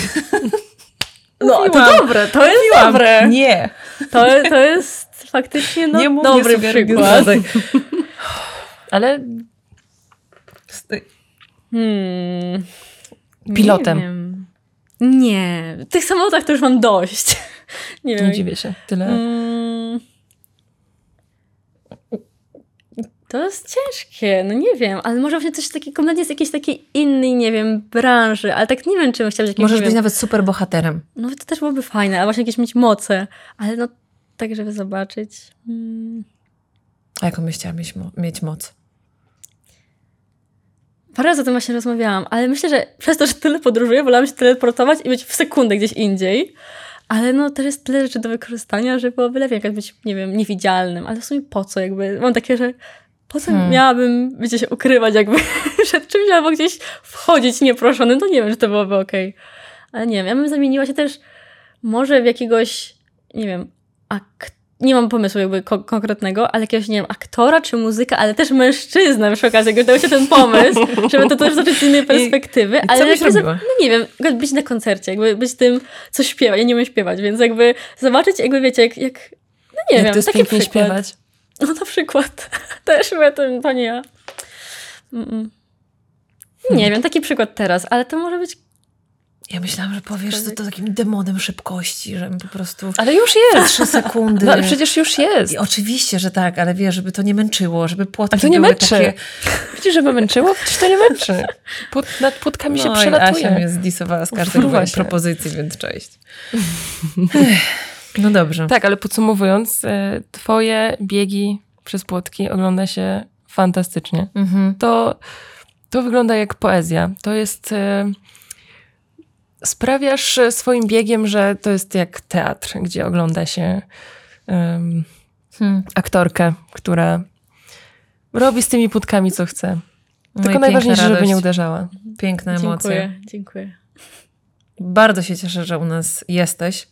S3: No, to
S2: Mówiłam.
S3: dobre, to jest dobre.
S2: Nie.
S3: To, to jest faktycznie no,
S2: nie
S3: dobry przykład.
S1: Ale
S3: Hmm.
S1: Pilotem.
S3: Nie, wiem. nie. W tych samolotach to już mam dość. Nie wiem.
S1: nie dziwię się. Tyle.
S3: Mm. To jest ciężkie, no nie wiem, ale może właśnie coś takiego, kompletnie z jakiejś takiej innej, nie wiem, branży, ale tak nie wiem, czy bym chciała być jakimś,
S2: Możesz być
S3: wiem,
S2: nawet super bohaterem.
S3: no to też byłoby fajne, ale właśnie jakieś mieć moce, ale no tak, żeby zobaczyć. Mm.
S2: A jaką byś chciała mieć, mieć moc?
S3: Parę razy o tym właśnie rozmawiałam, ale myślę, że przez to, że tyle podróżuję, wolałam się teleportować i być w sekundę gdzieś indziej. Ale no też jest tyle rzeczy do wykorzystania, że byłoby lepiej jak być, nie wiem, niewidzialnym. Ale w sumie po co jakby? Mam takie, że po co
S2: Hmm.
S3: miałabym, wiecie, się ukrywać jakby przed czymś albo gdzieś wchodzić nieproszonym, to nie wiem, czy to byłoby okej. Ale nie wiem, ja bym zamieniła się też może w jakiegoś, nie wiem, ak- nie mam pomysłu jakby ko- konkretnego, ale jakiegoś, nie wiem, aktora czy muzyka, ale też mężczyznę przy okazji, jakby dał się ten pomysł, żeby to też zobaczyć z innej perspektywy.
S2: i co
S3: ale
S2: byś
S3: jakby za-
S2: robiła?
S3: No nie wiem, być na koncercie, jakby być tym, co śpiewa. Ja nie umiem śpiewać, więc jakby zobaczyć, jakby wiecie, jak, jak no nie
S1: Jak
S3: wiem,
S1: to jest
S3: taki
S1: pięknie
S3: przykład.
S1: śpiewać.
S3: No na przykład. Też chyba to, to nie ja. Mm-mm. Nie wiem, taki przykład teraz, ale to może być
S2: Ja myślałam, że powiesz, że to takim demonem szybkości, że po prostu
S1: Ale już jest.
S2: trzy sekundy.
S1: No ale przecież już jest.
S2: I oczywiście, że tak, ale wiesz, żeby to nie męczyło, żeby płotki
S1: A to nie
S2: były
S1: męczy.
S2: takie...
S1: Widzisz, żeby męczyło? Przecież to nie męczy. Płot, nad płotkami się
S2: No Asia
S1: przelatuje.
S2: mnie zdisowała z każdej
S1: się.
S2: propozycji, więc cześć. No dobrze.
S1: Tak, ale podsumowując, e, twoje biegi przez płotki ogląda się fantastycznie.
S2: Mhm.
S1: To, to wygląda jak poezja. To jest... e, Sprawiasz e, swoim biegiem, że to jest jak teatr, gdzie ogląda się em,
S2: Hmm.
S1: aktorkę, która robi z tymi płótkami co chce.
S2: No
S1: Tylko najważniejsze, żeby nie uderzała.
S2: Piękne emocje.
S3: Dziękuję, dziękuję.
S2: Bardzo się cieszę, że u nas jesteś,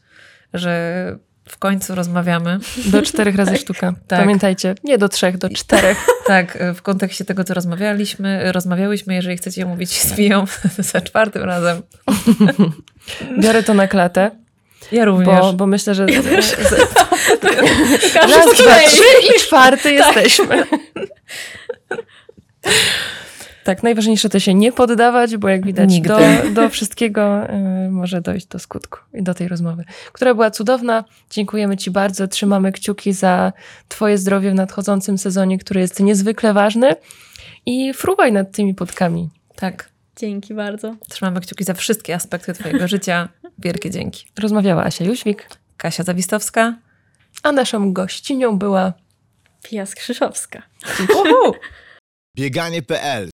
S2: że w końcu rozmawiamy.
S1: Do czterech razy sztuka.
S2: Tak.
S1: Pamiętajcie, nie do trzech, do czterech.
S2: Tak, w kontekście tego, co rozmawialiśmy, rozmawiałyśmy, jeżeli chcecie mówić z Piją za czwartym razem.
S1: Biorę to na klatę,
S2: Ja również.
S1: bo, bo myślę, że z, z,
S3: Każdy
S1: raz, dwa, trzy i czwarty jesteśmy. Tak, najważniejsze to się nie poddawać, bo jak widać
S2: Nigdy.
S1: do, do wszystkiego y, może dojść do skutku i do tej rozmowy, która była cudowna. Dziękujemy Ci bardzo, trzymamy kciuki za Twoje zdrowie w nadchodzącym sezonie, który jest niezwykle ważny i fruwaj nad tymi podkami.
S2: Tak,
S3: Dzięki bardzo.
S2: trzymamy kciuki za wszystkie aspekty twojego życia. Wielkie dzięki.
S1: Rozmawiała Asia Jóźwik,
S2: Kasia Zawistowska.
S1: a naszą gościnią była
S3: Pia Skrzyszowska.
S2: Uhu!
S4: Bieganie.pl